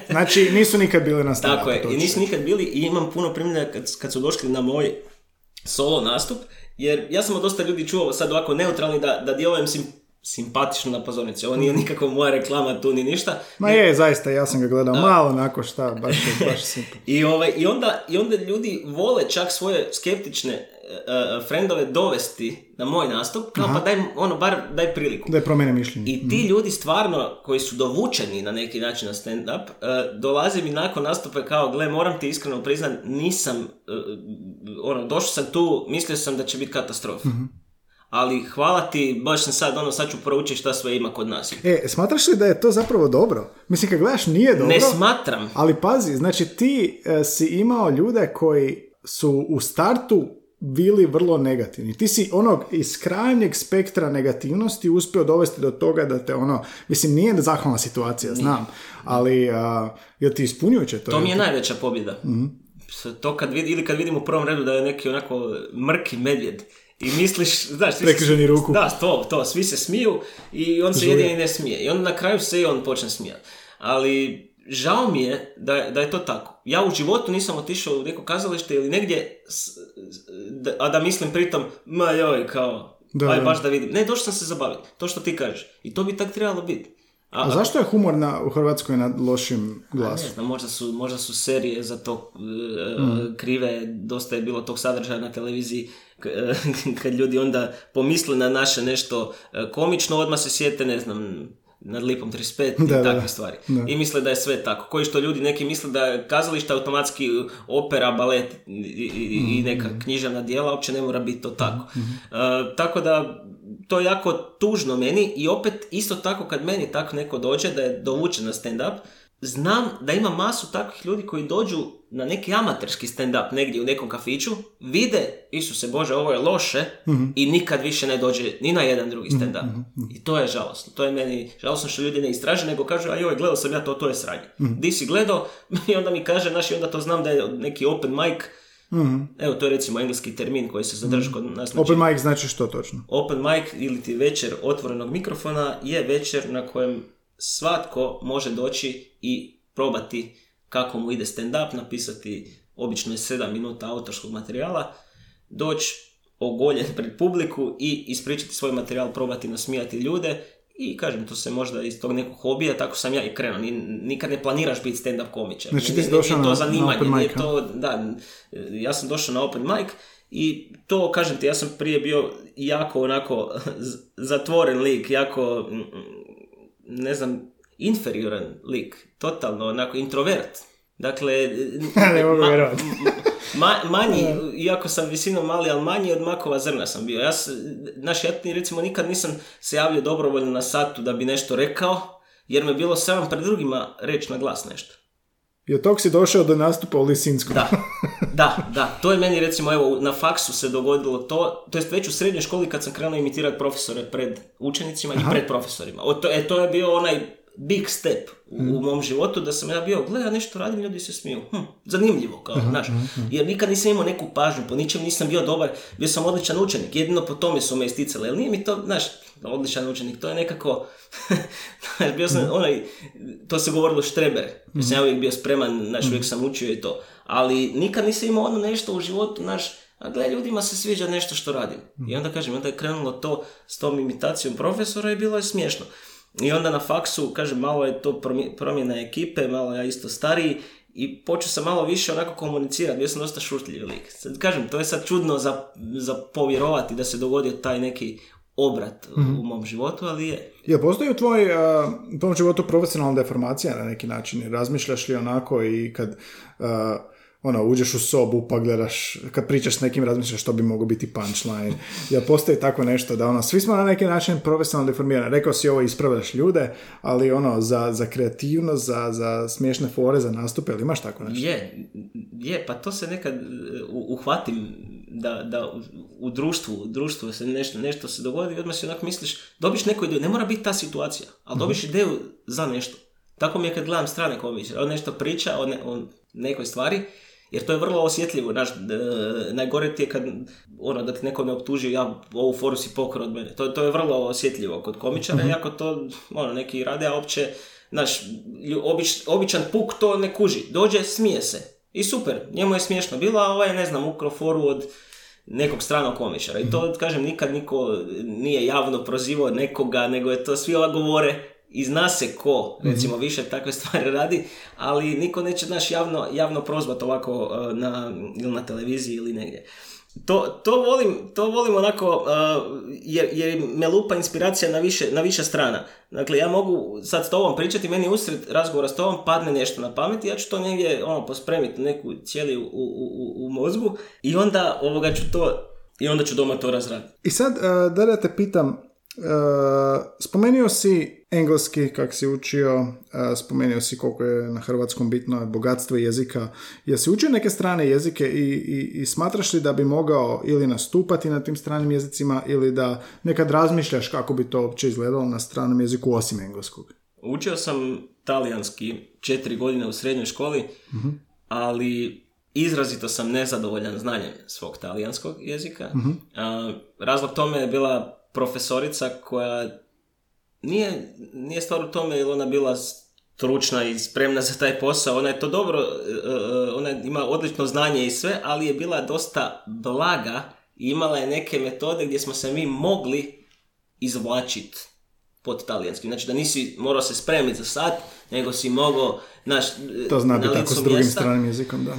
Znači, nisu nikad bili na stand Tako je, i nisu nikad bili i imam puno primjera kad, kad su došli na moj solo nastup, jer ja sam od dosta ljudi čuo sad ovako neutralni da, da djelujem sim, simpatično na pozornici. Ovo nije nikako moja reklama tu ni ništa. Ma je, zaista, ja sam ga gledao malo onako šta, baš baš super. I, ovaj, i, onda, I onda ljudi vole čak svoje skeptične uh, frendove dovesti na moj nastup, kao pa daj, ono, bar daj priliku. Da je promene mišljenje. I ti ljudi stvarno, koji su dovučeni na neki način na stand-up, uh, dolaze mi nakon nastupa kao, gle, moram ti iskreno priznat, nisam, uh, ono, došao sam tu, mislio sam da će biti katastrofa. Ali hvala ti, baš sam sad, ono, sad ću proučiti šta sve ima kod nas. E, smatraš li da je to zapravo dobro? Mislim, kad gledaš, nije dobro. Ne smatram. Ali pazi, znači ti e, si imao ljude koji su u startu bili vrlo negativni. Ti si onog iz krajnjeg spektra negativnosti uspio dovesti do toga da te ono, mislim nije zahvalna situacija, znam, ali a, je ti ispunjujuće to? To mi je najveća pobjeda. To kad vid, ili kad vidim u prvom redu da je neki onako mrki medvjed i misliš, znaš, svi se- ruku. Da, to, to, svi se smiju i on se Žuje. jedini ne smije. I onda na kraju se i on počne smijati. Ali žao mi je da, je- da je to tako. Ja u životu nisam otišao u neko kazalište ili negdje, a da mislim pritom, ma joj, kao, Da, aj baš da vidim. Ne, došao sam se zabaviti. To što ti kažeš. I to bi tak trebalo biti. A zašto je humor na, u Hrvatskoj na lošim Ne glasu? znam, možda su, možda su serije za to e, Mm. krive, dosta je bilo tog sadržaja na televiziji k- e, kad ljudi onda pomisle na naše nešto e, komično, odmah se sjete, ne znam, nad lipom 35 Da, i da, takve da. stvari. Da. I misle da je sve tako. Koji što ljudi neki misle da je kazalište automatski opera, balet i, i, Mm, i neka književna djela, uopće ne mora biti to tako. mm-hmm. E, tako da to je jako tužno meni i opet isto tako kad meni tako neko dođe da je dovučen na stand-up, znam da ima masu takvih ljudi koji dođu na neki amaterski stand-up negdje u nekom kafiću, vide, Isuse Bože, ovo je loše i nikad više ne dođe ni na jedan drugi stand-up. I to je žalosno. To je meni žalosno što ljudi ne istraže, nego kažu, a joj, gledao sam ja to, to je sranje. Di si gledao? I onda mi kaže, znaš, i onda to znam da je neki open mic, Evo, to je recimo engleski termin koji se zadrži kod nas na Open mic znači što točno? Open mic ili ti večer otvorenog mikrofona je večer na kojem svatko može doći i probati kako mu ide stand-up, napisati obično je 7 minuta autorskog materijala, doći ogoljen pred publiku i ispričati svoj materijal, probati nasmijati ljude i kažem, to se možda iz tog nekog hobija, tako sam ja i krenuo. Ni- Nikad ne planiraš biti stand-up komičar. Znači, ti došao to na- na zanimanje, open nije mic, a? to da, ja sam došao na open mic i to, kažem ti, ja sam prije bio jako onako zatvoren lik, jako, mm, ne znam, inferioran lik, totalno onako introvert. Dakle, Ne mogu. Ma- manji, iako sam visinom mali, ali manji od makova zrna sam bio. Ja, znaš, ja recimo nikad nisam se javljao dobrovoljno na satu da bi nešto rekao, jer me bilo sram pred drugima reći na glas nešto. I od tog si došao do nastupa u Lisinskom. Da, da, da. To je meni recimo, evo, na faksu se dogodilo to, to jest već u srednjoj školi kad sam krenuo imitirati profesore pred učenicima i pred profesorima. O, to, e, to je bio onaj big step u, u mom životu da sam ja bio, gle, ja nešto radim, ljudi se smiju. Hm, zanimljivo, kao, znaš. Jer nikad nisam imao neku pažnju, po ničem nisam bio dobar, bio sam odličan učenik, jedino po tome su me isticali, jer nije mi to, znaš, odličan učenik, to je nekako, znaš, bio sam onaj, to se govorilo štreber, jer sam ja uvijek bio spreman, znaš, uvijek sam učio i to, ali nikad nisam imao ono nešto u životu, znaš, a gle, ljudima se sviđa nešto što radim. I onda kažem, onda je krenulo to s tom imitacijom profesora i bilo je smiješno. I onda na faksu, kažem, malo je to promjena ekipe, malo ja isto stariji i počeo sam malo više onako komunicirati, bio sam dosta šutljiv lik. Sad, kažem, to je sad čudno za, za povjerovati da se dogodio taj neki obrat u- u mom životu, ali je. Jel postoji u tvoj, a, u tvom životu profesionalna deformacija na neki način? Razmišljaš li onako i kad a, ono, uđeš u sobu pa gledaš, kad pričaš s nekim razmišljaš što bi moglo biti punchline. Jel postoji tako nešto da ono, svi smo na neki način profesionalno deformirani. Rekao si ovo ispravljaš ljude, ali ono, za, za kreativnost, za, za smiješne fore, za nastupe, ili imaš tako nešto? Je, je, pa to se nekad uhvatim da, da u, u društvu, u društvu se nešto, nešto se dogodi i odmah si onako misliš, dobiš neku ideju, ne mora biti ta situacija, ali dobiš ideju za nešto. Tako mi je kad gledam strane komičare, on nešto priča o, ne- o nekoj stvari, jer to je vrlo osjetljivo, znaš, najgore ti je kad, ono, da ti neko ne optuži, ja ovu foru si pokor od mene, to, to je vrlo osjetljivo kod komičara, iako to, ono, neki rade, a opće, znaš, obič- običan puk to ne kuži, dođe, smije se, i super, njemu je smiješno bilo, a ovaj, ne znam, ukrao foru od nekog stranog komičara. I to, kažem, nikad niko nije javno prozivao nekoga, nego je to svi ova govore i zna se ko, recimo, više takve stvari radi, ali niko neće, znaš, javno, javno prozvat ovako uh, na, ili na televiziji ili negdje. To, to, volim, to volim onako, uh, jer, jer me lupa inspiracija na više, na više strana. Dakle, ja mogu sad s tobom pričati, meni usred razgovora s tobom padne nešto na pamet i ja ću to negdje ono, pospremiti neku cijeli u, u, u, u mozgu i onda ovoga ću to i onda ću doma to razraditi. I sad, uh, da da te pitam, spomenuo si engleski kak si učio, uh, spomenuo si koliko je na hrvatskom bitno bogatstvo jezika. Jesi učio neke strane jezike i, i, i smatraš li da bi mogao ili nastupati na tim stranim jezicima ili da nekad razmišljaš kako bi to uopće izgledalo na stranom jeziku osim engleskog? Učio sam talijanski četiri godine u srednjoj školi, ali izrazito sam nezadovoljan znanjem svog talijanskog jezika. A, razlog tome je bila profesorica koja nije, nije stvar u tome jer ona bila stručna i spremna za taj posao. Ona je to dobro, e, e, ona ima odlično znanje i sve, ali je bila dosta blaga i imala je neke metode gdje smo se mi mogli izvlačiti pod talijanskim. Znači da nisi morao se spremiti za sat, nego si mogao, znaš, To zna na biti tako s drugim mjesta. stranim jezikom, da.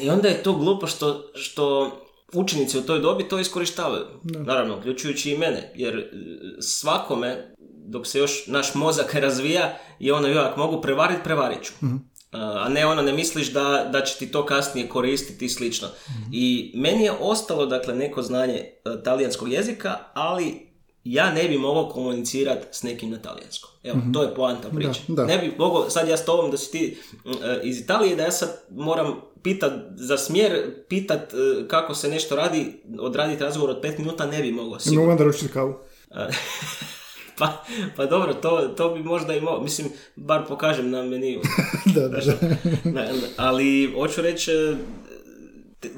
I onda je to glupo što, što učenici u toj dobi to iskorištavaju. Naravno, uključujući i mene. Jer e, svakome, dok se još naš mozak razvija, je ono, joj, ako mogu prevariti, prevarit ću. A ne ono, ne misliš da, da će ti to kasnije koristiti i slično. I meni je ostalo, dakle, neko znanje e, talijanskog jezika, ali ja ne bi mogao komunicirati s nekim na talijanskom. Evo, to je poanta priče. da. Ne bi mogao, sad ja s tobom da si ti e, iz Italije, da ja sad moram pitat za smjer, pitat e, kako se nešto radi, odraditi razgovor od pet minuta, ne bi mogao. Ne mogu onda ručiti kavu. pa, pa dobro, to, to bi možda i mogao, mislim, bar pokažem na meniju. da, da, da. Ali hoću reći, e,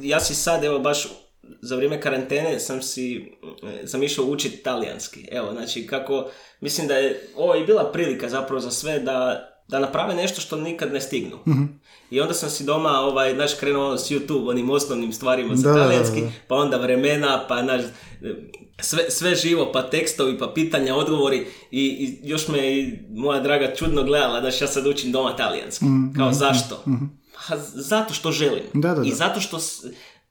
ja si sad, evo baš za vrijeme karantene sam si, e, sam išao učiti talijanski. Evo, znači kako, mislim da je ovo i bila prilika zapravo za sve da, da naprave nešto što nikad ne stignu. I onda sam si doma, ovaj, znaš, krenuo s YouTube, onim osnovnim stvarima za talijanski, pa onda vremena, pa znaš, sve, sve živo, pa tekstovi, pa pitanja, odgovori i, i još me i moja draga čudno gledala, znaš, ja sad učim doma talijanski. Kao zašto? Pa zato što želim. Da, da, da. I zato što s-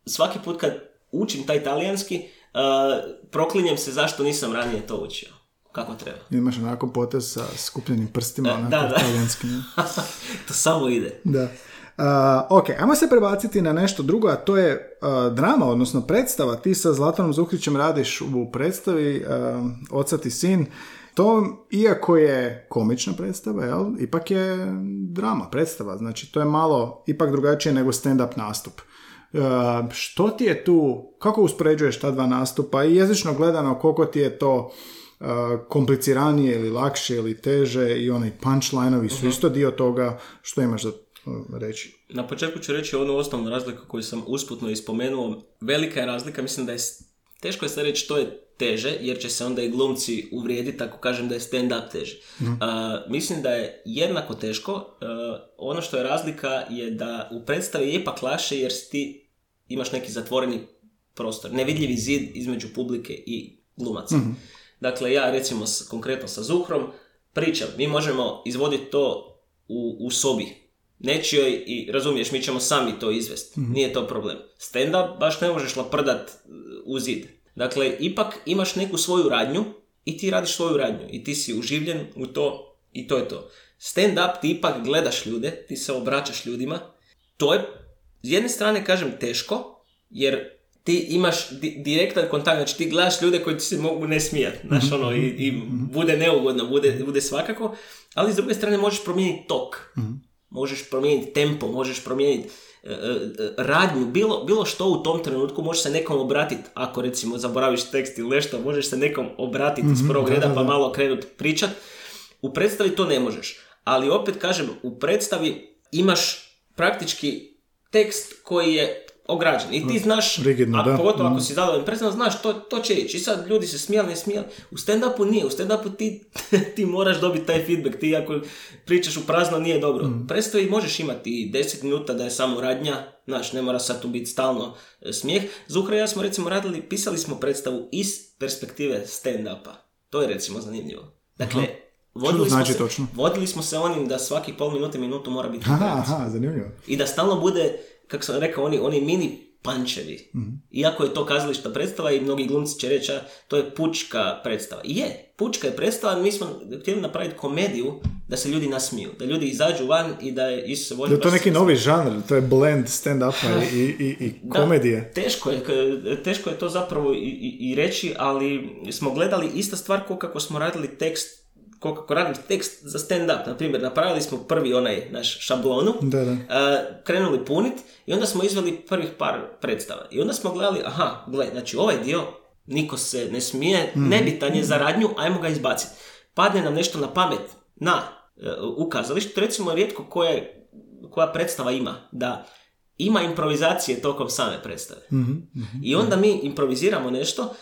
svaki put kad učim taj talijanski, uh, proklinjem se zašto nisam ranije to učio. Kako treba. Imaš onako potez sa skupljenim prstima, E, onako da, da. to samo ide. Da. Uh, ok, ajmo se prebaciti na nešto drugo, a to je uh, drama, odnosno predstava. Ti sa Zlatanom Zuhrićem radiš u predstavi uh, Oca ti sin. To, iako je komična predstava, jel, ipak je drama, predstava. Znači, to je malo ipak drugačije nego stand-up nastup. Uh, što ti je tu, kako uspoređuješ ta dva nastupa i jezično gledano koliko ti je to uh, kompliciranije ili lakše ili teže i onaj punchlinovi su isto dio toga što imaš za uh, reći. Na početku ću reći onu osnovnu razliku koju sam usputno ispomenuo. Velika je razlika, mislim da je, teško je sad reći što je teže, jer će se onda i glumci uvrijediti ako kažem da je stand-up teže. A, mislim da je jednako teško. A, ono što je razlika je da u predstavi je ipak lakše jer si ti imaš neki zatvoreni prostor, nevidljivi zid između publike i glumaca. Dakle, ja recimo s- konkretno sa Zuhrom pričam, mi možemo izvoditi to u, u sobi, nečijoj i razumiješ, mi ćemo sami to izvesti. Nije to problem. Stand-up baš ne možeš laprdat uh, u zid. Dakle, ipak imaš neku svoju radnju i ti radiš svoju radnju i ti si uživljen u to i to je to. Stand-up ti ipak gledaš ljude, ti se obraćaš ljudima. To je, s jedne strane kažem, teško, jer ti imaš di- direktan kontakt, znači ti gledaš ljude koji ti se mogu ne smijati, znaš ono, i, i bude neugodno, bude, bude svakako, ali s druge strane možeš promijeniti tok, možeš promijeniti tempo, možeš promijeniti e, e, radnju, bilo, bilo što u tom trenutku, možeš se nekom obratiti, ako recimo zaboraviš tekst ili nešto, možeš se nekom obratiti iz prvog reda pa malo krenut pričat. U predstavi to ne možeš, ali opet kažem, u predstavi imaš praktički tekst koji je ograđen i ti znaš, Rigidno, a da. pogotovo ako Mhm. si zadovoljan predstavom, znaš to, to će ići. I sad ljudi se smijali, ne smijali. U stand-upu nije, u stand-upu ti, ti moraš dobiti taj feedback, ti ako pričaš u prazno nije dobro. U predstavi možeš imati i 10 minuta da je samo radnja, znaš, ne mora sad tu biti stalno e, smijeh. Zuhra i ja smo recimo radili, pisali smo predstavu iz perspektive stand-upa. To je recimo zanimljivo. Dakle, vodili, znači smo se, točno? vodili smo se onim da svaki pol minute, minutu mora biti Aha, aha, zanimljivo. I da stalno bude, kako sam rekao, oni, oni mini pančevi. Iako je to kazališta predstava i mnogi glumci će reći, to je pučka predstava. I je, pučka je predstava, mi smo htjeli napraviti komediju da se ljudi nasmiju, da ljudi izađu van i da je Isuse Bože... Da je to neki novi žanr, to je blend stand-upa i, i, i Da, komedije. teško je, teško je to zapravo i, i, i reći, ali smo gledali ista stvar ko kako smo radili tekst ko kako radim tekst za stand-up. Na primjer, napravili smo prvi onaj naš šablonu, Da, da. e, krenuli punit i onda smo izveli prvih par predstava. I onda smo gledali, aha, gle, znači ovaj dio, niko se ne smije, nebitan je za radnju, ajmo ga izbaciti. Padne nam nešto na pamet na e, u kazalištu, recimo rijetko koje, koja predstava ima, da ima improvizacije tokom same predstave. I onda mi improviziramo nešto,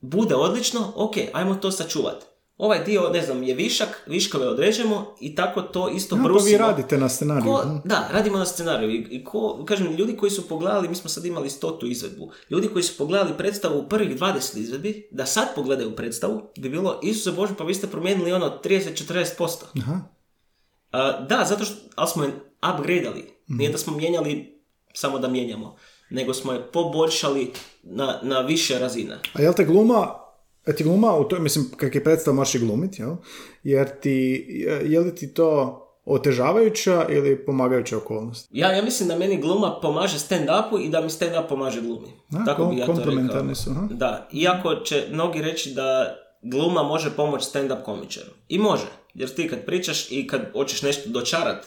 bude odlično, ok, ajmo to sačuvati. Ovaj dio, ne znam, je višak, viškove određemo i tako to isto Ja, pa brusimo. vi radite na scenariju. Ko, da, radimo na scenariju i, i ko, kažem, ljudi koji su pogledali, mi smo sad imali stotu izvedbu, ljudi koji su pogledali predstavu u prvih 20 izvedbi, da sad pogledaju predstavu, bi bilo, Isuse Bože, pa vi ste promijenili ono 30-40%. Aha. A, da, zato što, ali smo je upgradeali. Nije da smo mijenjali samo da mijenjamo, nego smo je poboljšali na, na više razina. A jel te gluma, ti gluma u toj, mislim, kak je predstav moraš i glumit, jel? Jer ti, je li ti to otežavajuća ili pomagajuća okolnost? Ja, ja mislim da meni gluma pomaže stand-upu i da mi stand-up pomaže glumi. A, Tako kom- bi ja to komplementarni rekao. su, aha. Da, iako će mnogi reći da gluma može pomoći stand-up komičaru. I može, jer ti kad pričaš i kad hoćeš nešto dočarat,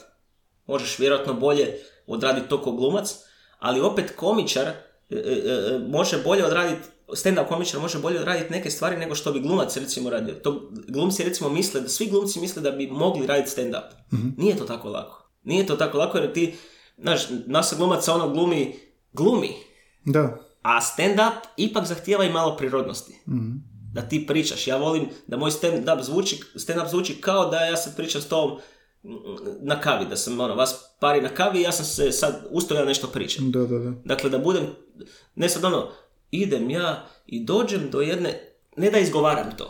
možeš vjerojatno bolje odraditi to ko glumac, ali opet komičar e, e, e, može bolje odraditi stand-up komičar može bolje odraditi neke stvari nego što bi glumac recimo radio. To glumci recimo misle, da svi glumci misle da bi mogli raditi stand-up. Nije to tako lako. Nije to tako lako jer ti, znaš, naša glumaca ono glumi, glumi, Da. a stand-up ipak zahtijeva i malo prirodnosti. Da ti pričaš. Ja volim da moj stand-up zvuči, stand-up zvuči kao da ja sad pričam s tobom na kavi, da sam ono, vas pari na kavi i ja sam se sad ustojao nešto pričati. Da, da, da. Dakle, da budem, ne sad ono, idem ja i dođem do jedne, ne da izgovaram to,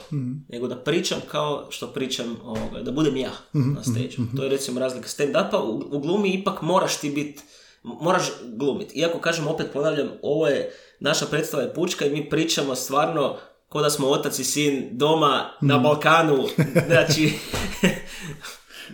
nego da pričam kao što pričam, ovoga, da budem ja na stage To je recimo razlika stand-upa, u, u glumi ipak moraš ti biti, moraš glumiti. Iako kažem, opet ponavljam, ovo je, naša predstava je pučka i mi pričamo stvarno ko da smo otac i sin doma na Balkanu, znači,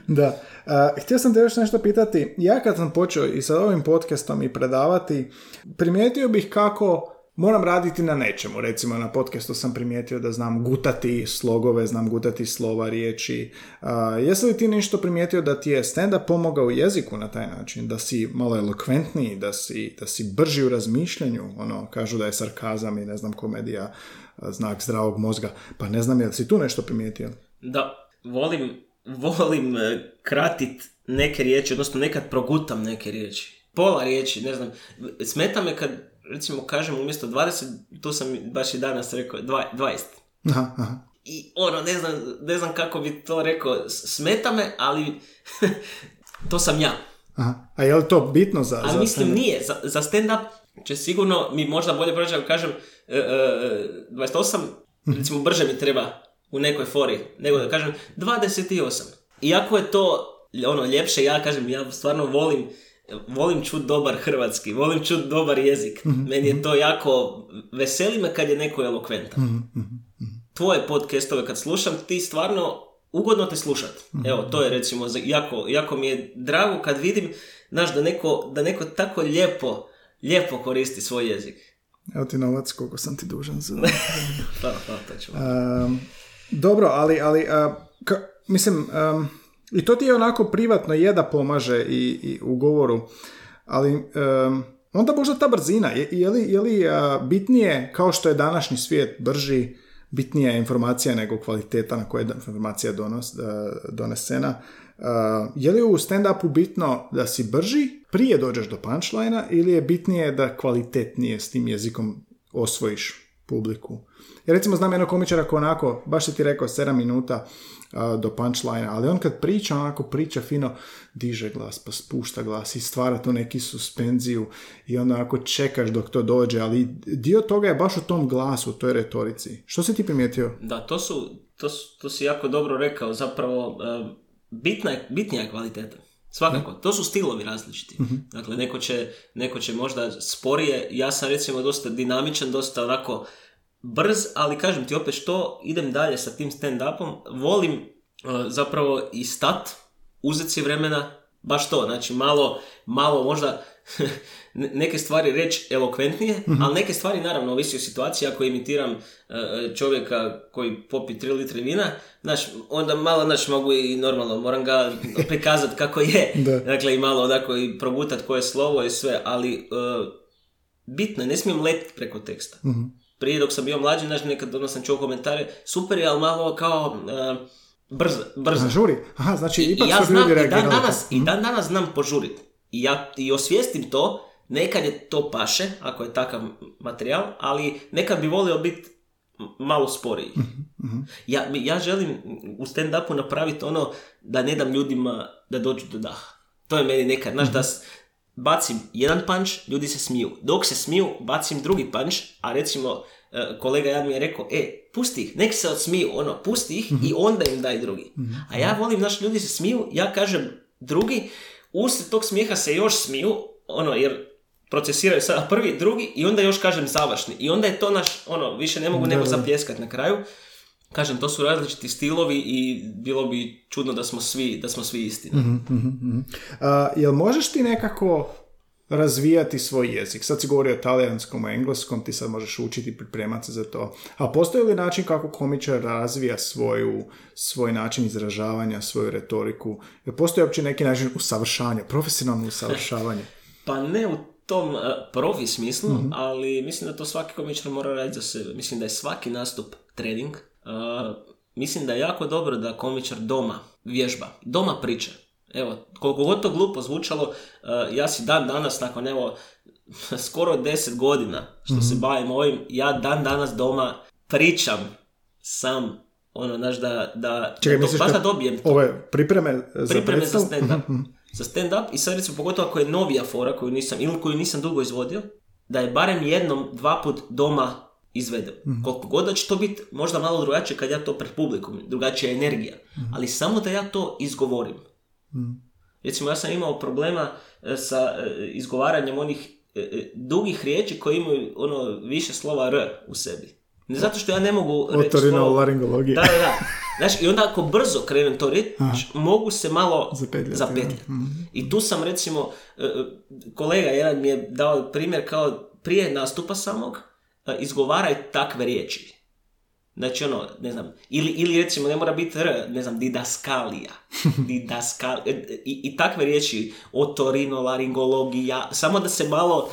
Da. A, htio sam te još nešto pitati. Ja kad sam počeo i sa ovim podcastom i predavati, primijetio bih kako moram raditi na nečemu. Recimo na podcastu sam primijetio da znam gutati slogove, znam gutati slova, riječi. A, jesi li ti nešto primijetio da ti je stand-up pomogao jeziku na taj način? Da si malo elokventniji, da si, da si brži u razmišljanju? Ono, kažu da je sarkazam i ne znam komedija znak zdravog mozga. Pa ne znam, jel si tu nešto primijetio? da volim, volim e, kratit neke riječi, odnosno nekad progutam neke riječi. Pola riječi, ne znam. Smeta me kad, recimo, kažem umjesto 20, tu sam baš i danas rekao, dva- 20. Aha, aha. I ono, ne znam, ne znam kako bi to rekao, smeta me, ali to sam ja. Aha. A je li to bitno za... Ali za mislim stand-up? nije, za, za stand-up će sigurno mi možda bolje proći ako kažem e, e, 28, recimo brže mi treba u nekoj fori, nego da kažem 28. Iako je to ono ljepše, ja kažem, ja stvarno volim volim čut dobar hrvatski, volim čut dobar jezik. Meni je to jako, veseli me kad je neko elokventan. Tvoje podcastove kad slušam, ti stvarno ugodno te slušat. Evo, to je recimo jako, jako mi je drago kad vidim, znaš, da neko, da neko tako lijepo, lijepo koristi svoj jezik. Evo ti novac koliko sam ti dužan za... Hvala, hvala, to. Um, dobro, ali, ali a, ka- mislim, um, i to ti je onako privatno je da pomaže i, i u govoru, ali um, onda možda ta brzina, je, je li, je li a, bitnije, kao što je današnji svijet brži, bitnija je informacija nego kvaliteta na koje je informacija donos, a, donesena. A, je li u stand-upu bitno da si brži prije dođeš do punchline ili je bitnije da kvalitetnije s tim jezikom osvojiš publiku? Ja recimo znam jednog komičara koji onako, baš si ti rekao 7 minuta a, do punchline, ali on kad priča, onako priča fino, diže glas, pa spušta glas i stvara tu neki suspenziju i onda onako čekaš dok to dođe, ali dio toga je baš u tom glasu, u toj retorici. Što si ti primijetio? Da, to su, to, su- to si jako dobro rekao, zapravo e, bitna je, bitnija je kvaliteta. Svakako, to su stilovi različiti. Dakle, neko će, neko će možda sporije, ja sam recimo dosta dinamičan, dosta onako brz, ali kažem ti opet što idem dalje sa tim stand-upom, volim zapravo i stat, uzeti si vremena, baš to, znači malo, malo možda neke stvari reći elokventnije, ali neke stvari naravno ovisi o situaciji, ako imitiram e, čovjeka koji popi 3 litre vina, znaš, onda malo, znaš, mogu i normalno, moram ga prikazati kako je, dakle i malo onako i progutati koje je slovo i sve, ali e, bitno je, ne smijem letiti preko teksta. Prije dok sam bio mlađi, znaš, nekad ono sam čuo komentare, super je, ali malo kao... Uh, brzo, brzo. žuri. Aha, znači ipak ja su ljudi i dan danas, I dan danas znam požuriti. I ja i osvijestim to, nekad je to paše, ako je takav materijal, ali nekad bi volio biti malo sporiji. Mhm, ja, ja želim u stand-upu napraviti ono da ne dam ljudima da dođu do daha. To je meni nekad, znaš, da bacim jedan punch, ljudi se smiju. Dok se smiju, bacim drugi punch, a recimo e, kolega Jan mi je rekao, e, pusti ih, nek se odsmiju, ono, pusti ih i onda im daj drugi. A ja volim, znaš, ljudi se smiju, ja kažem drugi, usred tog smijeha se još smiju, ono, jer procesiraju sada prvi, drugi i onda još kažem završni. I onda je to naš, ono, više ne mogu nego zapljeskat na kraju. Kažem, to su različiti stilovi i bilo bi čudno da smo svi, da smo svi isti. mm jel možeš ti nekako razvijati svoj jezik? Sad si govorio o talijanskom, engleskom, ti sad možeš učiti, pripremati se za to. A postoji li način kako komičar razvija svoju, svoj način izražavanja, svoju retoriku? Jel postoji uopće neki način usavršavanja, profesionalno usavršavanje? Pa ne u tom uh, profi smislu, mhm. ali mislim da to svaki komičar mora raditi za sebe. Mislim da je svaki nastup trening. Uh, mislim da je jako dobro da komičar doma vježba, doma priča. Evo, koliko god to glupo zvučalo, uh, ja si dan danas, nakon evo, skoro deset godina što se mhm. bavim ovim, ja dan danas doma pričam sam, ono, znaš, da, da, Čekaj, da, da dobijem to. Ove pripreme za pripreme za stand-up. Za stand-up i sad recimo pogotovo ako je novija fora koju nisam, ili koju nisam dugo izvodio, da je barem jednom, dva put doma izvedem. mm Koliko god da će to biti možda malo drugačije kad ja to pred publikom, drugačija energija, mhm. ali samo da ja to izgovorim. mm Recimo ja sam imao problema e, sa e, izgovaranjem onih e, dugih riječi koji imaju ono više slova R u sebi. Ne zato što ja ne mogu reći slovo... laringologija. Da, da, da. Znaš, i onda ako brzo krenem to reći, mogu se malo zapetljati. Mhm. I tu sam recimo, e, e, kolega jedan mi je dao primjer kao prije nastupa samog, e, izgovaraj takve riječi. Znači ono, ne znam, ili, ili recimo ne mora biti R, ne znam, didaskalija, didaskalija, i, i takve riječi, otorinolaringologija, samo da se malo,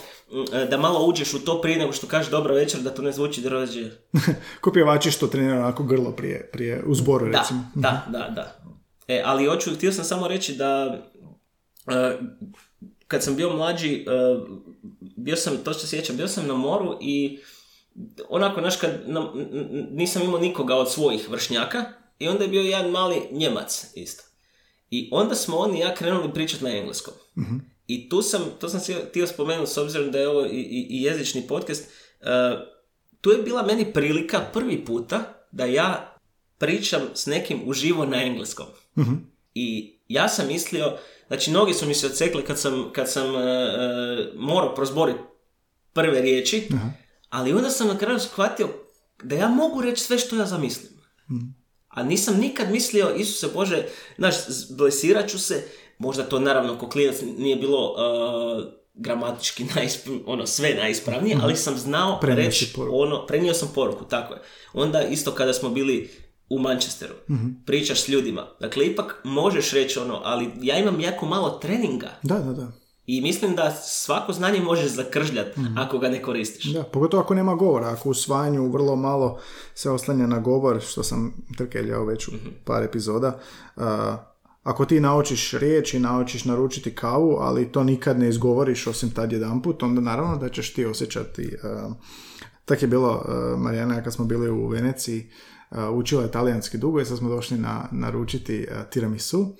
da malo uđeš u to prije nego što kažeš dobro večer, da to ne zvuči drođe. Ko pjevači što trenira onako grlo prije, prije u zboru, recimo. Da, da, da. E, ali hoću, htio sam samo reći da e, kad sam bio mlađi, e, bio sam, to što sjećam, bio sam na moru i onako, znaš, kad nisam imao nikoga od svojih vršnjaka i onda je bio jedan mali Njemac isto. I onda smo oni i ja krenuli pričati na engleskom. uh i tu sam, to sam htio spomenuti s obzirom da je ovo i, i, jezični podcast, uh, tu je bila meni prilika prvi puta da ja pričam s nekim uživo na engleskom. uh I ja sam mislio, znači noge su mi se odsekle kad sam, kad sam uh, morao prozboriti prve riječi, ali onda sam na kraju shvatio da ja mogu reći sve što ja zamislim. A nisam nikad mislio, Isuse Bože, znaš, blesirat ću se, možda to naravno ko klinac nije bilo uh, gramatički ono sve najispravnije, ali sam znao reći ono, prenio sam poruku, tako je. Onda isto kada smo bili u Manchesteru, mhm. pričaš s ljudima, dakle ipak možeš reći ono, ali ja imam jako malo treninga. Da, da, da. I mislim da svako znanje možeš zakržljati mm ako ga ne koristiš. Da, pogotovo ako nema govora, ako u svanju vrlo malo se oslanja na govor, što sam trkeljao već u mhm. par epizoda, uh, ako ti naučiš riječ i naučiš naručiti kavu, ali to nikad ne izgovoriš osim tad jedan put, onda naravno da ćeš ti osjećati... Uh, tak je bilo, uh, Marijana, kad smo bili u Veneciji, uh, učila je talijanski dugo i sad smo došli na, naručiti tiramisu.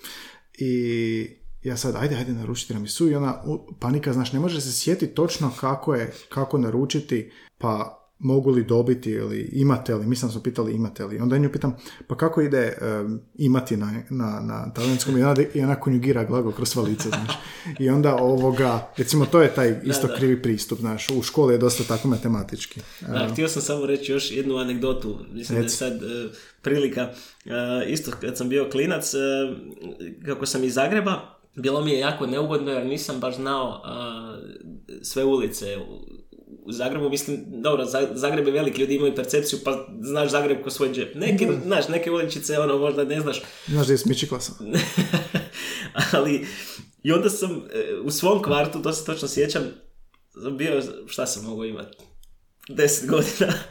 I ja sad, ajde, ajde, naručiti tiramisu i ona panika, znaš, ne može se sjetiti točno kako je, kako naručiti, pa mogu li dobiti ili imate li, mislim smo pitali imate li, onda nju pitam, pa kako ide em, imati na, na, na talijanskom? I ona, i ona konjugira glagol kroz sva lica, znaš. I onda ovoga, recimo to je taj isto da. krivi pristup, znaš, u školi je dosta tako matematički. Da, htio sam samo reći još jednu anegdotu, mislim da je sad e, prilika, E, isto kad sam bio klinac, e, kako sam iz Zagreba, bilo mi je jako neugodno jer nisam baš znao sve ulice u, Zagrebu, mislim, dobro, Za- Zagreb je velik, ljudi imaju percepciju, pa znaš Zagreb ko svoj džep. Neke, znaš, neke uličice, ono, možda ne znaš, Znaš gdje klasa? ali i onda sam e, u svom kvartu, to se točno sjećam, bio, šta sam mogao imati, deset godina.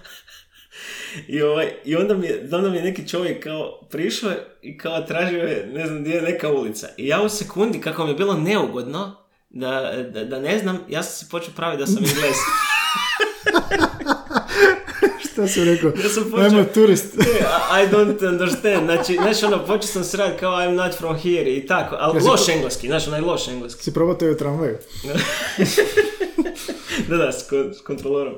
I, ovaj, I onda mi, je, onda mi je neki čovjek kao prišao i kao tražio je, ne znam gdje je neka ulica. I ja u sekundi, kako mi je bilo neugodno, da, da, da ne znam, ja sam se počeo praviti da sam Englez. Šta si rekao? Ja sam počeo- Ajmo turist. Ne, I don't understand. Znači, znaš, ono, počeo sam se raditi kao I'm not from here i tako, ali Jesi loš po- engleski, znaš, onaj loš engleski. Si probao to i u tramvaju? da, da, s, kon- s kontrolorom.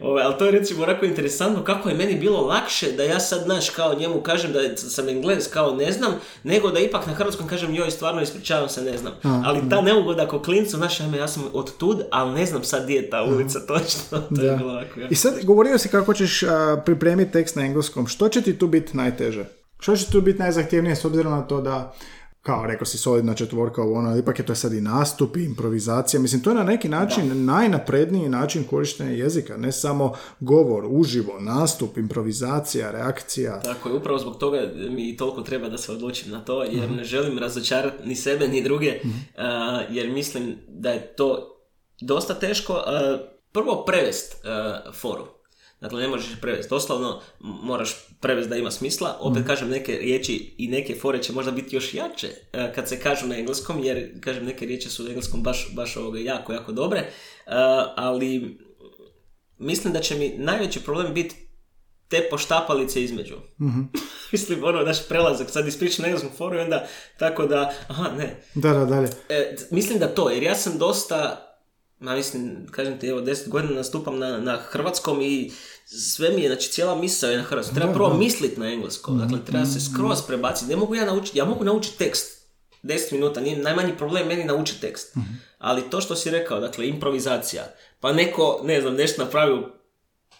Ove, ali to je recimo onako interesantno kako je meni bilo lakše da ja sad, znaš, kao njemu kažem da sam englez, kao ne znam, nego da ipak na hrvatskom kažem joj, stvarno ispričavam se, ne znam. ali ta neugoda ako klincu, znaš, ajme, ja sam od tud, ali ne znam sad gdje je ta ulica točno. To je Da. bilo ovako, ja. I sad govorio si kako ćeš a, pripremiti tekst na engleskom. Što će ti tu biti najteže? Što će tu biti najzahtjevnije s obzirom na to da kao rekao si solidna četvorka ovo ono, ipak je to sad i nastup i improvizacija. Mislim, to je na neki način najnapredniji način korištenja jezika. Ne samo govor, uživo, nastup, improvizacija, reakcija. Tako je, upravo zbog toga mi toliko treba da se odlučim na to, jer ne želim razočarati ni sebe ni druge, a, jer mislim da je to dosta teško. a, prvo prevest a, foru. Dakle, ne možeš prevesti. Doslovno moraš prevesti da ima smisla. Opet kažem, neke riječi i neke fore će možda biti još jače a, kad se kažu na engleskom, jer, kažem, neke riječi su u engleskom baš, baš ovoga jako, jako dobre. A, ali mislim da će mi najveći problem biti te poštapalice između. Mislim, ono, naš prelazak, sad ispričam na engleskom foru i onda tako da, aha, ne. Da, da, dalje. E, mislim da to, jer ja sam dosta, ma mislim, kažem ti, evo, deset godina nastupam na, na hrvatskom i sve mi je, znači cijela misao je na hrvatskom. Treba prvo misliti na engleskom, dakle, treba se skroz prebaciti. Ne mogu ja naučiti, ja mogu naučiti tekst. 10 minuta, nije najmanji problem meni naučiti tekst. Ali to što si rekao, dakle, improvizacija. Pa neko, ne znam, nešto napravi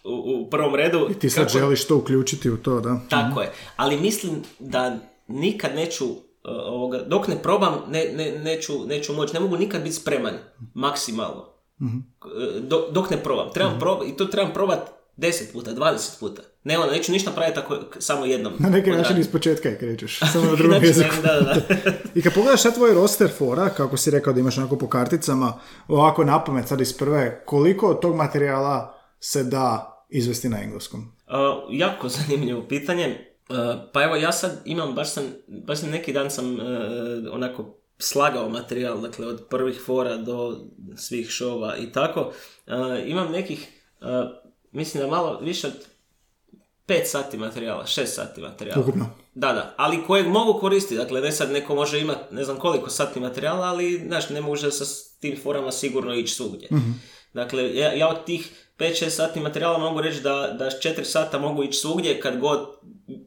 u, prvom redu. I ti sad kako- želiš to uključiti u to, da? tako je. Ali mislim da nikad neću, uh, ovoga, dok ne probam, ne, ne, neću, neću moći, ne mogu nikad biti spreman, maksimalno. Uh, do- dok ne probam. Trebam proba- I to trebam probati 10 puta, 20 puta. Ne ono, neću ništa praviti ako samo jednom. Na neki način iz početka je krećeš, samo na drugom Znači, jeziku. Da, da, da. I kad pogledaš sad tvoj roster fora, kako si rekao da imaš onako po karticama, ovako na pamet sad iz prve, koliko od tog materijala se da izvesti na engleskom? Uh, jako zanimljivo pitanje. Uh, pa evo ja sad imam, baš sam, baš sam neki dan sam uh, onako slagao materijal, dakle od prvih fora do svih šova i tako. Uh, imam nekih, mislim da malo više od 5 sati materijala, 6 sati materijala. Ukupno. Da, da, ali kojeg mogu koristiti, dakle ne sad neko može imati ne znam koliko sati materijala, ali znaš, ne može sa tim forama sigurno ići svugdje. Dakle, ja, ja od tih 5-6 sati materijala mogu reći da, da 4 sata mogu ići svugdje kad god,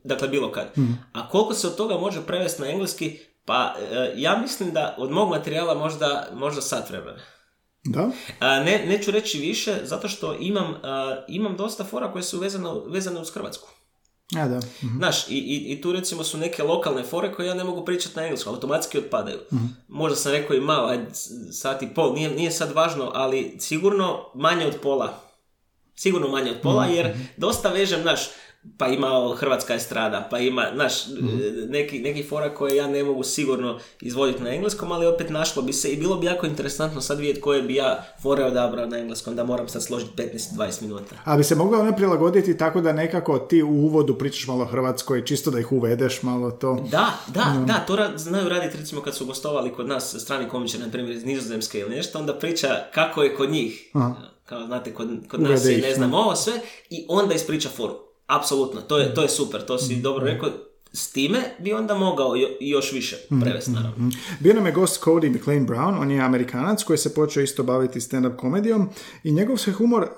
dakle bilo kad. A koliko se od toga može prevesti na engleski, pa e, ja mislim da od mog materijala možda, možda sat vremena. Da? A, ne, neću reći više, zato što imam, a, imam dosta fora koje su vezane, vezane uz Hrvatsku. Ja, da. Mhm. Znaš, i, i, i tu recimo su neke lokalne fore koje ja ne mogu pričati na engleskom, automatski otpadaju. Možda sam rekao i malo, ajde, sat i pol, nije, nije sad važno, ali sigurno manje od pola. Sigurno manje od pola, jer dosta vežem, znaš, pa ima hrvatska estrada, pa ima, znaš, neki, neki fora koje ja ne mogu sigurno izvoditi na engleskom, ali opet našlo bi se i bilo bi jako interesantno sad vidjeti koje bi ja fore odabrao na engleskom, da moram sad složiti 15-20 minuta. A bi se moglo one prilagoditi tako da nekako ti u uvodu pričaš malo hrvatsko i čisto da ih uvedeš malo to. Da, da, da, to ra- znaju raditi recimo kad su gostovali kod nas strani komičari, na primjer iz Nizozemske ili nešto, onda priča kako je kod njih. Kao znate, kod, kod nas je ne znam ovo sve i onda ispriča foru. Apsolutno, to je, to je super, to si dobro rekao. s time bi onda mogao jo- još više prevesti, naravno. Bio nam je gost Cody McLean Brown, on je amerikanac koji se počeo isto baviti stand-up komedijom i njegov se humor uh,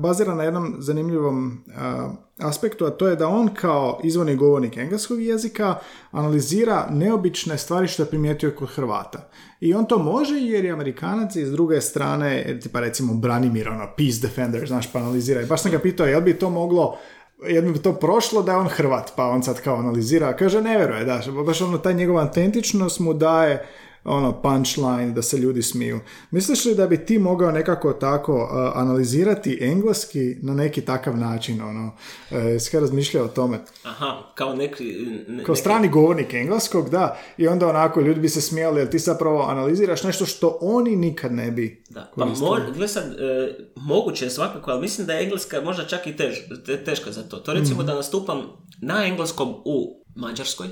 bazira na jednom zanimljivom uh, aspektu, a to je da on kao izvorni govornik engleskog jezika analizira neobične stvari što je primijetio kod Hrvata. I on to može jer je amerikanac i s druge strane, tipa recimo Branimir, ono, peace defender, znaš, pa analizira. I baš sam ga pitao, jel bi to moglo jedno bi to prošlo da je on Hrvat, pa on sad kao analizira, kaže ne vjeruje, da, baš ono, taj njegova autentičnost mu daje ono, punchline, da se ljudi smiju. Misliš li da bi ti mogao nekako tako uh, analizirati engleski na neki takav način, ono, uh, jesi razmišljao o tome? Aha, kao neki... ne- Kao neki- strani govornik engleskog, da, i onda onako ljudi bi se smijali, jer ti zapravo analiziraš nešto što oni nikad ne bi Da, pa mo, gle sad, e, moguće je svakako, ali mislim da je engleska možda čak i tež, te- teška za to. To recimo Mhm. da nastupam na engleskom u Mađarskoj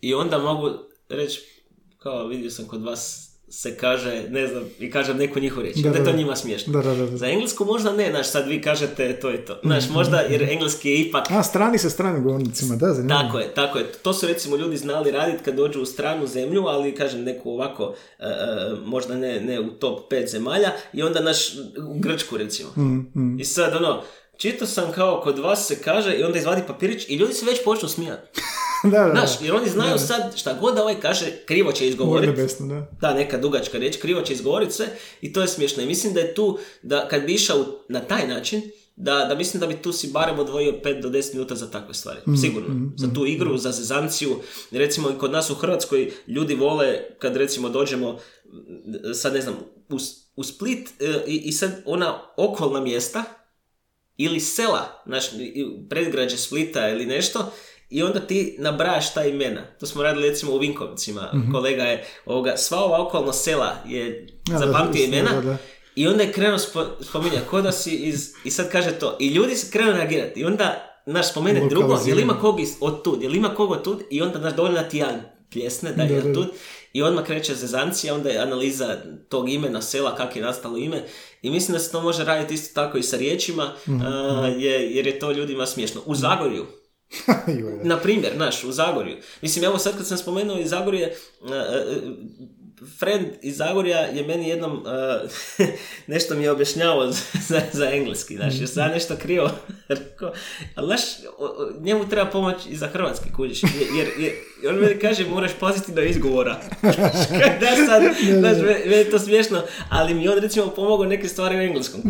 i onda mogu reći, kao vidio sam kod vas se kaže, ne znam, i kažem neku njihovu riječ. Da, Da, je da, to njima smiješno. Da, da, da, da. Za englesku možda ne, znaš, sad vi kažete to i to. Znaš, Mhm. možda, jer engleski je ipak A, strani sa stranim govornicima, da, zanimljivo. tako je, tako je. To su recimo ljudi znali raditi kad dođu u stranu zemlju, ali kažem neku ovako, e, e, možda ne, ne u top 5 zemalja i onda naš u Grčku recimo. I sad ono, čitao sam kao kod vas se kaže i onda izvadi papirić i ljudi se već počnu smijati. Da, da, da. Znaš, jer oni znaju sad šta god da ovaj kaže, krivo će izgovoriti. Da. Da, neka dugačka riječ, krivo će izgovoriti sve i to je smiješno. I mislim da je tu, da kad bi išao na taj način, da, da mislim da bi tu si barem odvojio 5 do 10 minuta za takve stvari. Sigurno. za tu igru, za zezanciju. Recimo i kod nas u Hrvatskoj ljudi vole kad recimo dođemo, sad ne znam, u, u Split e, i, i sad ona okolna mjesta ili sela, znaš, i- predgrađe Splita ili nešto, i onda ti nabrajaš ta imena. To smo radili recimo u Vinkovcima. Kolega je ovoga, sva ova okolna sela je Ja, zapamtio imena da, da. i onda je krenuo spo, spominjati ko da si iz, i sad kaže to. I ljudi se krenu reagirati i onda naš spomene drugo, jel ima kog iz, od tud, jel ima kog od tud i onda naš dovoljno ti jedan pljesne, da je od tud i odmah kreće zezancija, onda je analiza tog imena sela, kako je nastalo ime i mislim da se to može raditi isto tako i sa riječima Mhm, a, je, jer je to ljudima smiješno. U Zagorju. na primjer, naš, u Zagorju. Mislim, evo sad kad sam spomenuo iz Zagorje, uh, uh, friend iz Zagorja je meni jednom uh, nešto mi je objašnjavao za, za, engleski, znaš, jer sam nešto krivo rekao, ali znaš, njemu treba pomoć i za hrvatski, kužiš, jer, jer, jer on meni kaže, moraš paziti na izgovora. da sad, znaš, me- meni je to smiješno, ali mi on recimo pomogao neke stvari u engleskom,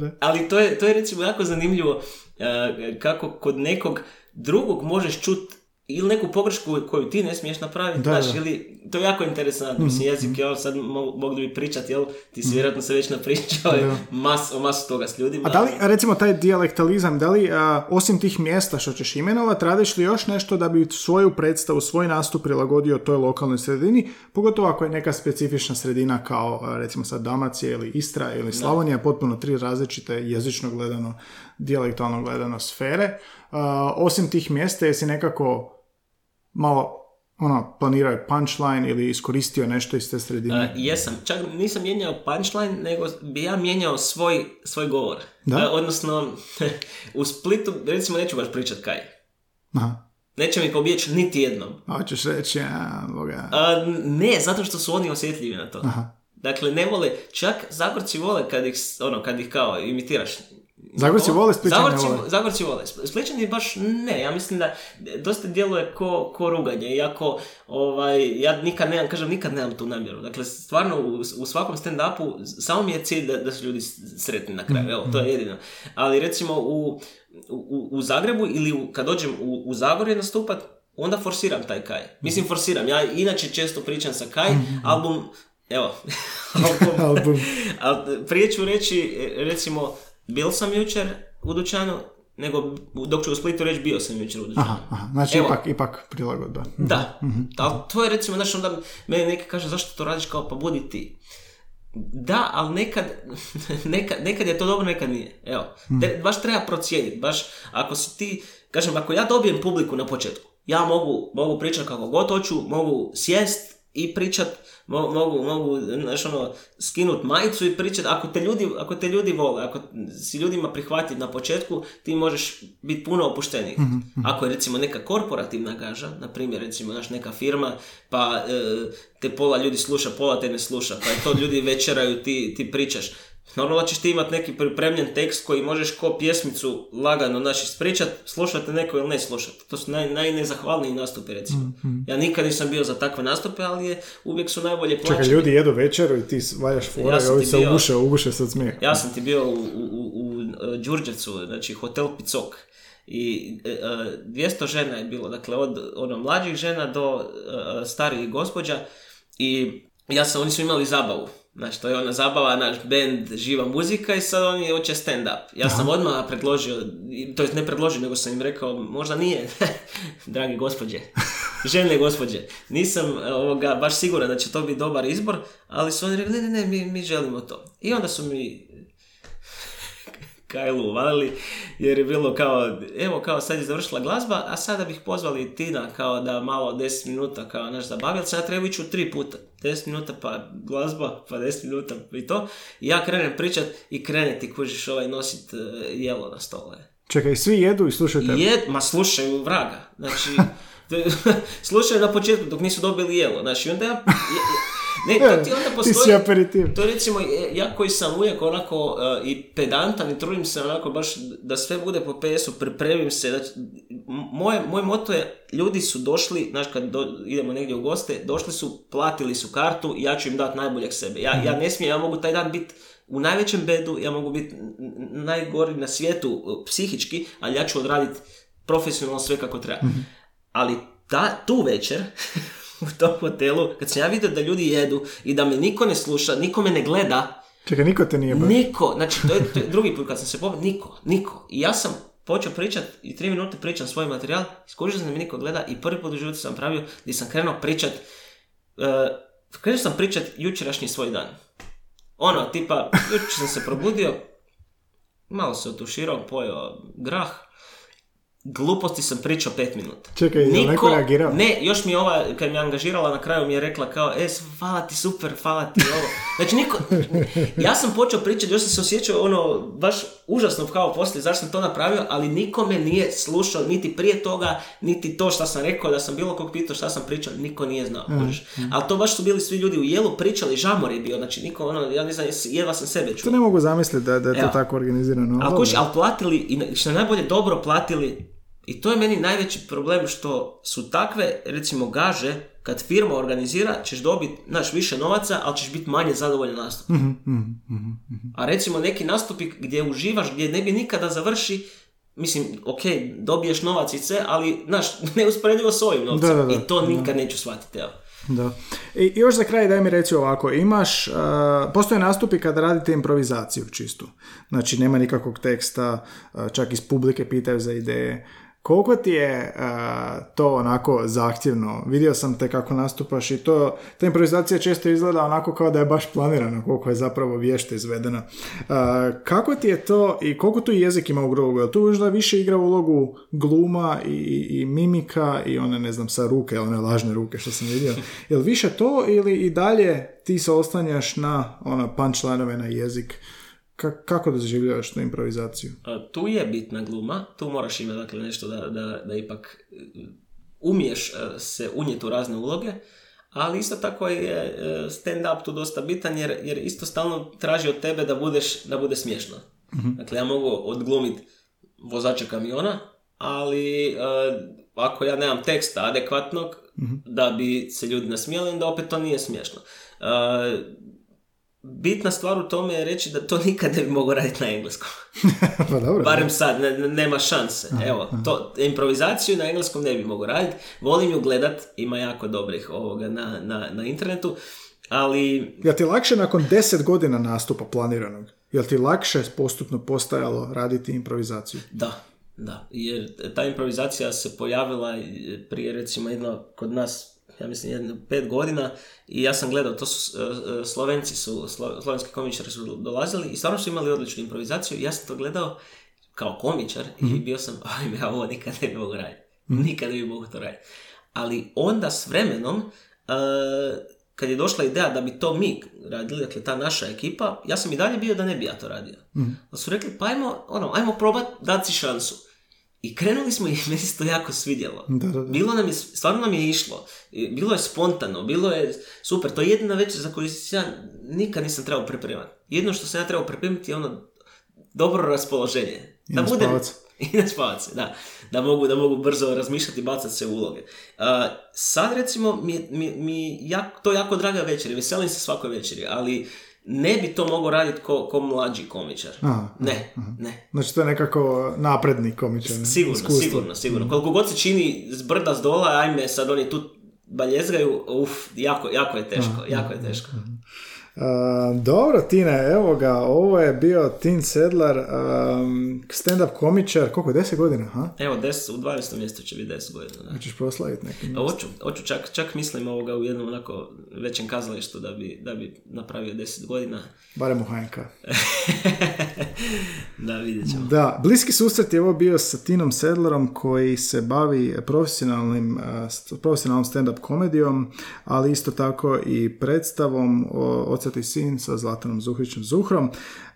da. Ali to je, to je recimo jako zanimljivo uh, kako kod nekog drugog možeš čut ili neku pogrešku koju ti ne smiješ napraviti, Da, znaš, da. Mhm, ili, to je jako interesantno, mislim, jezik, jel, sad mo- mogli bi pričati, jel, ti si vjerojatno se već napričao mas, o masu toga s ljudima. A da li, recimo, taj dijalektalizam, da li, a, osim tih mjesta što ćeš imenovat, radiš li još nešto da bi svoju predstavu, svoj nastup prilagodio toj lokalnoj sredini, pogotovo ako je neka specifična sredina kao, recimo sad Dalmacija ili Istra ili Slavonija, potpuno tri različite jezično gledano, dijalektualno gledano sfere. A, osim tih mjesta, jesi nekako malo ono, planirao punchline ili iskoristio nešto iz te sredine? Uh, jesam, čak nisam mijenjao punchline, nego bi ja mijenjao svoj, svoj govor. Da? Uh, odnosno, u Splitu, recimo, neću baš pričat kaj. Aha. Neće mi pobjeći niti jednom. Hoćeš reći, a, boga. A, ne, zato što su oni osjetljivi na to. Aha. Dakle, ne vole, čak Zagorci vole kad ih, ono, kad ih kao imitiraš. Zagorci vole, Splićani Zagorci, vole. Zagorci vole. Sp- Splićani baš ne, ja mislim da dosta djeluje ko, ko ruganje, iako ovaj, ja nikad nemam, kažem, nikad nemam tu namjeru. Dakle, stvarno u, u svakom stand-upu samo mi je cilj da, da su ljudi sretni na kraju, evo, to je jedino. Ali recimo u, u, u Zagrebu ili u, kad dođem u, u Zagorje nastupat, onda forsiram taj kaj. Mislim, forsiram. Ja inače često pričam sa kaj, album, evo, album, Album. prije ću reći, e, recimo, bil sam jučer u dućanu, nego dok ću u Splitu reći bio sam jučer u dućanu. Aha, aha. Znači Evo. ipak, ipak prilagodba. Da, ali to je recimo, znaš, onda meni neki kaže zašto to radiš kao pa budi ti. Da, ali nekad, nekad, nekad je to dobro, nekad nije. Evo, te- baš treba procijeniti, baš ako si ti, kažem, ako ja dobijem publiku na početku, ja mogu, mogu pričati kako god hoću, mogu sjest i pričat, mo- mogu, mogu znaš, ono, skinut majicu i pričat, ako te ljudi, ako te ljudi vole, ako si ljudima prihvatit na početku, ti možeš biti puno opušteniji. Ako je recimo neka korporativna gaža, na primjer recimo naš neka firma, pa e, te pola ljudi sluša, pola te ne sluša, pa je to ljudi večeraju, ti, ti pričaš. Normalno ćeš ti imat neki pripremljen tekst koji možeš ko pjesmicu lagano naš ispričat, slušate neko ili ne slušate. To su naj, najnezahvalniji nastupi recimo. Ja nikad nisam bio za takve nastupe, ali je, uvijek su najbolje plaćeni. Čekaj, ljudi jedu večeru i ti valjaš fora Ja i ovi se bio- uguše, uguše se od smijeha. Ja sam ti bio u, u, u, u e, Đurđevcu, znači hotel Picok. I e, e, 200 žena je bilo, dakle od ono, mlađih žena do e, starijih gospođa i ja sam, oni su imali zabavu. Znači, to je ona zabava, naš band, živa muzika i sad oni hoće stand-up. Ja sam odmah predložio, to jest ne predložio, nego sam im rekao, možda nije, dragi gospođe, žene gospođe, nisam e, ovoga, baš siguran da će to biti dobar izbor, ali su oni rekli, ne, ne, ne, mi, mi želimo to. I onda su mi Kajlu uvalili, jer je bilo kao, evo kao sad je završila glazba, a sada bih pozvali Tina kao da malo 10 minuta kao naš zabavljac, sad treba ići u tri puta. 10 minuta pa glazba, pa 10 minuta i to. I ja krenem pričat i krene ti kužiš ovaj nosit e, jelo na stole. Čekaj, svi jedu i slušaju tebe. Jed, ma slušaju vraga. Znači, slušaju na početku dok nisu dobili jelo. Znači, onda ja... Ne, to ti onda Ti postoji... si aperitiv. To recimo, e, ja koji sam uvijek onako e, i pedantan i trudim se onako baš da sve bude po PS-u, pripremim se. Znači, moje, moj moto je, ljudi su došli, znaš kad do- idemo negdje u goste, došli su, platili su kartu i ja ću im dati najboljeg sebe. Ja, ja ne smijem, ja mogu taj dan biti u najvećem bedu, ja mogu biti najgori na svijetu e, psihički, ali ja ću odraditi profesionalno sve kako treba. Ali ta, tu večer, u tom hotelu, kad sam ja vidio da ljudi jedu i da me niko ne sluša, niko me ne gleda, Čekaj, niko te nije baš. niko, znači to je, to je drugi put kad sam se pobio, niko, niko. I ja sam počeo pričat i tri minute pričam svoj materijal, iskužio sam da me niko gleda i prvi put u životu sam pravio gdje sam krenuo pričat, uh, krenuo sam pričat jučerašnji svoj dan. Ono, tipa, jučer sam se probudio, malo se otuširao, pojeo grah, gluposti sam pričao pet minuta. Čekaj, je li neko reagirao? Ne, još mi je ova, kad mi je angažirala na kraju mi je rekla kao, e, hvala ti, super, hvala ti, ovo. Znači, niko, ja sam počeo pričati, još sam se osjećao ono, baš užasno kao poslije, zašto sam to napravio, ali niko me nije slušao, niti prije toga, niti to što sam rekao, da sam bilo kog pitao šta sam pričao, niko nije znao, kužiš. Ali to baš su bili svi ljudi u jelu, pričali, žamor je bio, znači niko, ono, ja ne znam, jedva sam sebe To čuo. ne mogu zamisliti da, da je to Evo. tako organizirano. Ali kuži, ali platili, i što je najbolje, dobro platili. I to je meni najveći problem što su takve, recimo, gaže, kad firma organizira, ćeš dobiti, znaš, više novaca, ali ćeš biti manje zadovoljan nastup. Mhm, mhm, mhm. A recimo neki nastupi gdje uživaš, gdje ne bi nikada završi, mislim, ok, dobiješ novac i sve, ali, znaš, neusporedivo s ovim novcem. Da, da, da. I to nikad neću shvatiti, evo. Da. I i još za kraj daj mi reci ovako, imaš, uh, postoje nastupi kada radite improvizaciju čistu. Znači nema nikakvog teksta, uh, čak iz publike pitaju za ideje. Koliko ti je uh, to onako zahtjevno? Vidio sam te kako nastupaš i to, ta improvizacija često izgleda onako kao da je baš planirana, koliko je zapravo vješto izvedena. Uh, kako ti je to i koliko tu jezik ima ulogu? Jel tu možda više igra ulogu gluma i, i, mimika i one, ne znam, sa ruke, one lažne ruke što sam vidio. Jel više to ili i dalje ti se oslanjaš na ona punchline na jezik? Ka- kako doživljavaš tu improvizaciju? A, tu je bitna gluma, tu moraš imati dakle, nešto da, da, da ipak e, umiješ e, se unijeti u razne uloge, ali isto tako je e, stand-up tu dosta bitan jer, jer isto stalno traži od tebe da budeš da bude smiješno. Dakle, ja mogu odglumiti vozača kamiona, ali e, ako ja nemam teksta adekvatnog da bi se ljudi nasmijali, onda opet to nije smiješno. E, bitna stvar u tome je reći da to nikad ne bi mogao raditi na engleskom. pa dobro. Barem sad, ne- ne- nema šanse. Evo, to, improvizaciju na engleskom ne bi mogao raditi. Volim ju gledat, ima jako dobrih ovoga na, na, na internetu, ali Jel ti lakše nakon deset godina nastupa planiranog? Jel ti lakše postupno postajalo raditi improvizaciju? da, da. Jer ta improvizacija se pojavila prije recimo jedno kod nas ja mislim jedno pet godina i ja sam gledao, to su e, e, Slovenci su, slo- slovenski komičari su dolazili i stvarno su imali odličnu improvizaciju ja sam to gledao kao komičar i bio sam, ajme, ja ovo nikad ne bi mogao raditi. Nikad ne bi mogao to raditi. Ali onda s vremenom kad je došla ideja da bi to mi radili, dakle ta naša ekipa, ja sam i dalje bio da ne bi ja to radio. Mm. Da su rekli, pa ajmo, ono, ajmo probat, dati si šansu. I krenuli smo i meni se to jako svidjelo. Da, da, da. Bilo nam je, stvarno nam je išlo. Bilo je spontano, bilo je super. To je jedina večer za koju ja nikad nisam trebao pripremati. Jedno što sam ja trebao pripremiti je ono dobro raspoloženje. I da bude... I na spavac, da. Da mogu, da mogu brzo razmišljati i bacati se u uloge. Uh, sad recimo, mi, mi, mi jak, to je jako draga večer veselim se svakoj večeri, ali ne bi to mogao raditi ko, ko mlađi komičar. Aha, ne, aha. ne. Znači to je nekako napredni komičar. Sigurno, iskustvo. sigurno, sigurno. Koliko god se čini s brda s dola, ajme sad oni tu baljezgaju, uf, jako, jako je teško, aha, jako je teško. Uh, dobro, Tine, evo ga, ovo je bio Tin Sedlar, um, stand-up komičar, koliko, 10 godina, ha? Evo, des, u 12. mjestu će biti 10 godina. Da. Hoćeš proslaviti neki? Hoću, hoću čak, čak mislim ovoga u jednom onako većem kazalištu da bi, da bi napravio 10 godina. Barem u HNK. da, vidjet ćemo. Da, bliski susret je ovo bio sa Tinom Sedlerom koji se bavi profesionalnim, uh, profesionalnom stand-up komedijom, ali isto tako i predstavom o i sin sa Zlatanom Zuhrićem Zuhrom.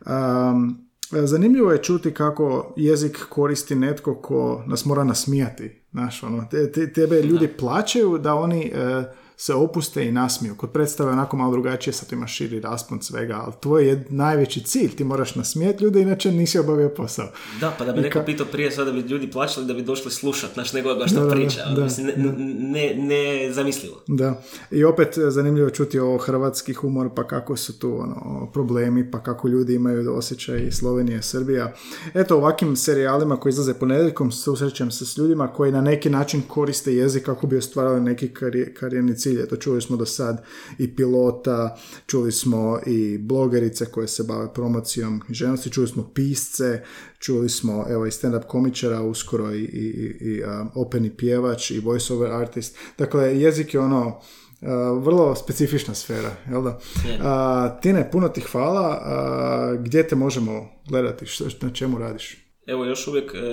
Um, zanimljivo je čuti kako jezik koristi netko ko nas mora nasmijati. Znaš, ono, te, tebe ljudi plaćaju da oni e, se opuste i nasmiju. Kod predstave onako malo drugačije, sad ima širi raspon svega, ali tvoj je najveći cilj, ti moraš nasmijeti ljude, inače nisi obavio posao. Da, pa da bi neko ka... pitao prije sada da bi ljudi plaćali da bi došli slušat, znaš, nego ga što priča. Da, Mislim, ne, ne, ne, zamislivo. Da, i opet zanimljivo čuti o hrvatski humor, pa kako su tu ono, problemi, pa kako ljudi imaju osjećaj Slovenije, Srbija. Eto, ovakvim serijalima koji izlaze ponedjeljkom susrećem se s ljudima koji na neki način koriste jezik kako bi ostvarali neki karijerni cilj. Eto, čuli smo do sad i pilota, čuli smo i blogerice koje se bave promocijom ženosti, čuli smo pisce, čuli smo evo i stand-up komičara, uskoro i, i, i openi pjevač i voice-over artist. Dakle, jezik je ono Uh, vrlo specifična sfera, jel da? Uh, Tine, puno ti hvala. Uh, gdje te možemo gledati? Što, na čemu radiš? Evo, još uvijek e, e,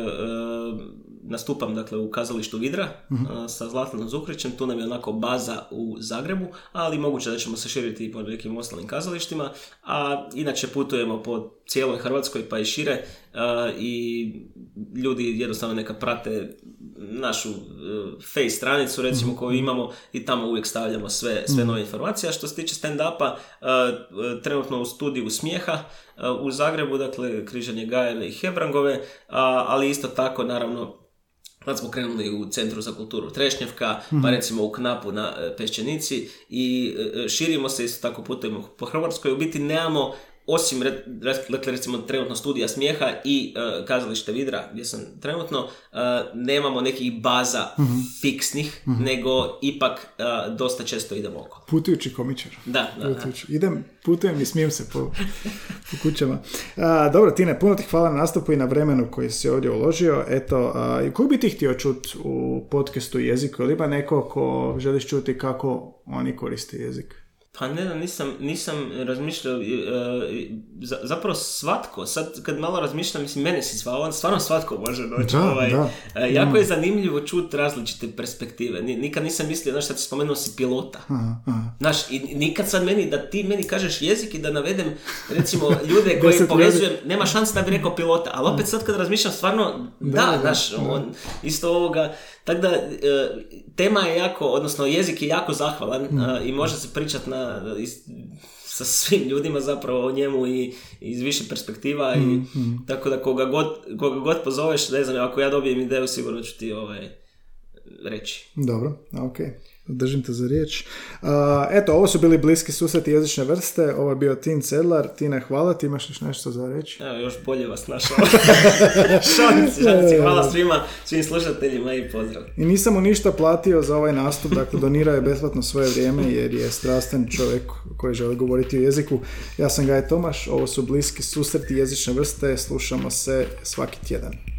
nastupam dakle, u kazalištu Vidra uh sa Zlatanom Zukrićem, tu nam je onako baza u Zagrebu, ali moguće da ćemo se širiti i po nekim ostalim kazalištima, a inače putujemo po cijeloj Hrvatskoj pa i šire i ljudi jednostavno neka prate našu face stranicu recimo mhm. koju imamo i tamo uvijek stavljamo sve, sve mhm. nove informacije. A što se tiče stand-upa, trenutno u studiju smijeha u Zagrebu, dakle križanje Gajeve i Hebrangove, ali isto tako naravno Tad smo krenuli u Centru za kulturu Trešnjevka, pa mhm. recimo u Knapu na e, Pešćenici i e, širimo se isto tako putujemo po Hrvatskoj. U biti nemamo osim dakle, recimo trenutno studija smijeha i uh, kazalište Vidra gdje sam trenutno uh, nemamo nekih baza mhm. fiksnih mhm. nego ipak uh, dosta često idemo oko. Putujući komičar. Da, da, Idem, putujem i smijem se po, po kućama. dobro, Tine, puno ti hvala na nastupu i na vremenu koji si ovdje uložio. Eto, uh, koju bi ti htio čuti u podcastu jeziku? Ili ima neko ko želiš čuti kako oni koriste jezik? Pa ne, nisam, nisam razmišljao, e, zapravo svatko, sad kad malo razmišljam, mislim, mene si zvao, stvarno svatko može doći. Da, ovaj, da. E, jako je zanimljivo čuti različite perspektive. Nikad nisam mislio, znaš, sad ti spomenuo si pilota. Aha, Znaš, i nikad sad meni, da ti meni kažeš jezik i da navedem, recimo, ljude koji povezujem, nema šanse da bi rekao pilota, ali opet sad kad razmišljam, stvarno, da, da znaš, on, isto ovoga, tako da, e, tema je jako, odnosno jezik je jako zahvalan mm. i može se pričati na, sa svim ljudima zapravo o njemu i iz više perspektiva i mm, mm. tako da koga god, koga god pozoveš, ne znam, ako ja dobijem ideju sigurno ću ti ovaj, reći. Dobro, ok. Držim te za riječ. Uh, eto, ovo su bili bliski susreti jezične vrste. Ovo je bio Tin Cedlar. Tine, hvala. Ti imaš nešto za reći? Evo, još bolje vas našao. šanici, šanici. Hvala svima, svim slušateljima i pozdrav. I nisam mu ništa platio za ovaj nastup. Dakle, donirao je besplatno svoje vrijeme jer je strastan čovjek koji želi govoriti o jeziku. Ja sam Gaj Tomaš. Ovo su bliski susreti jezične vrste. Slušamo se svaki tjedan.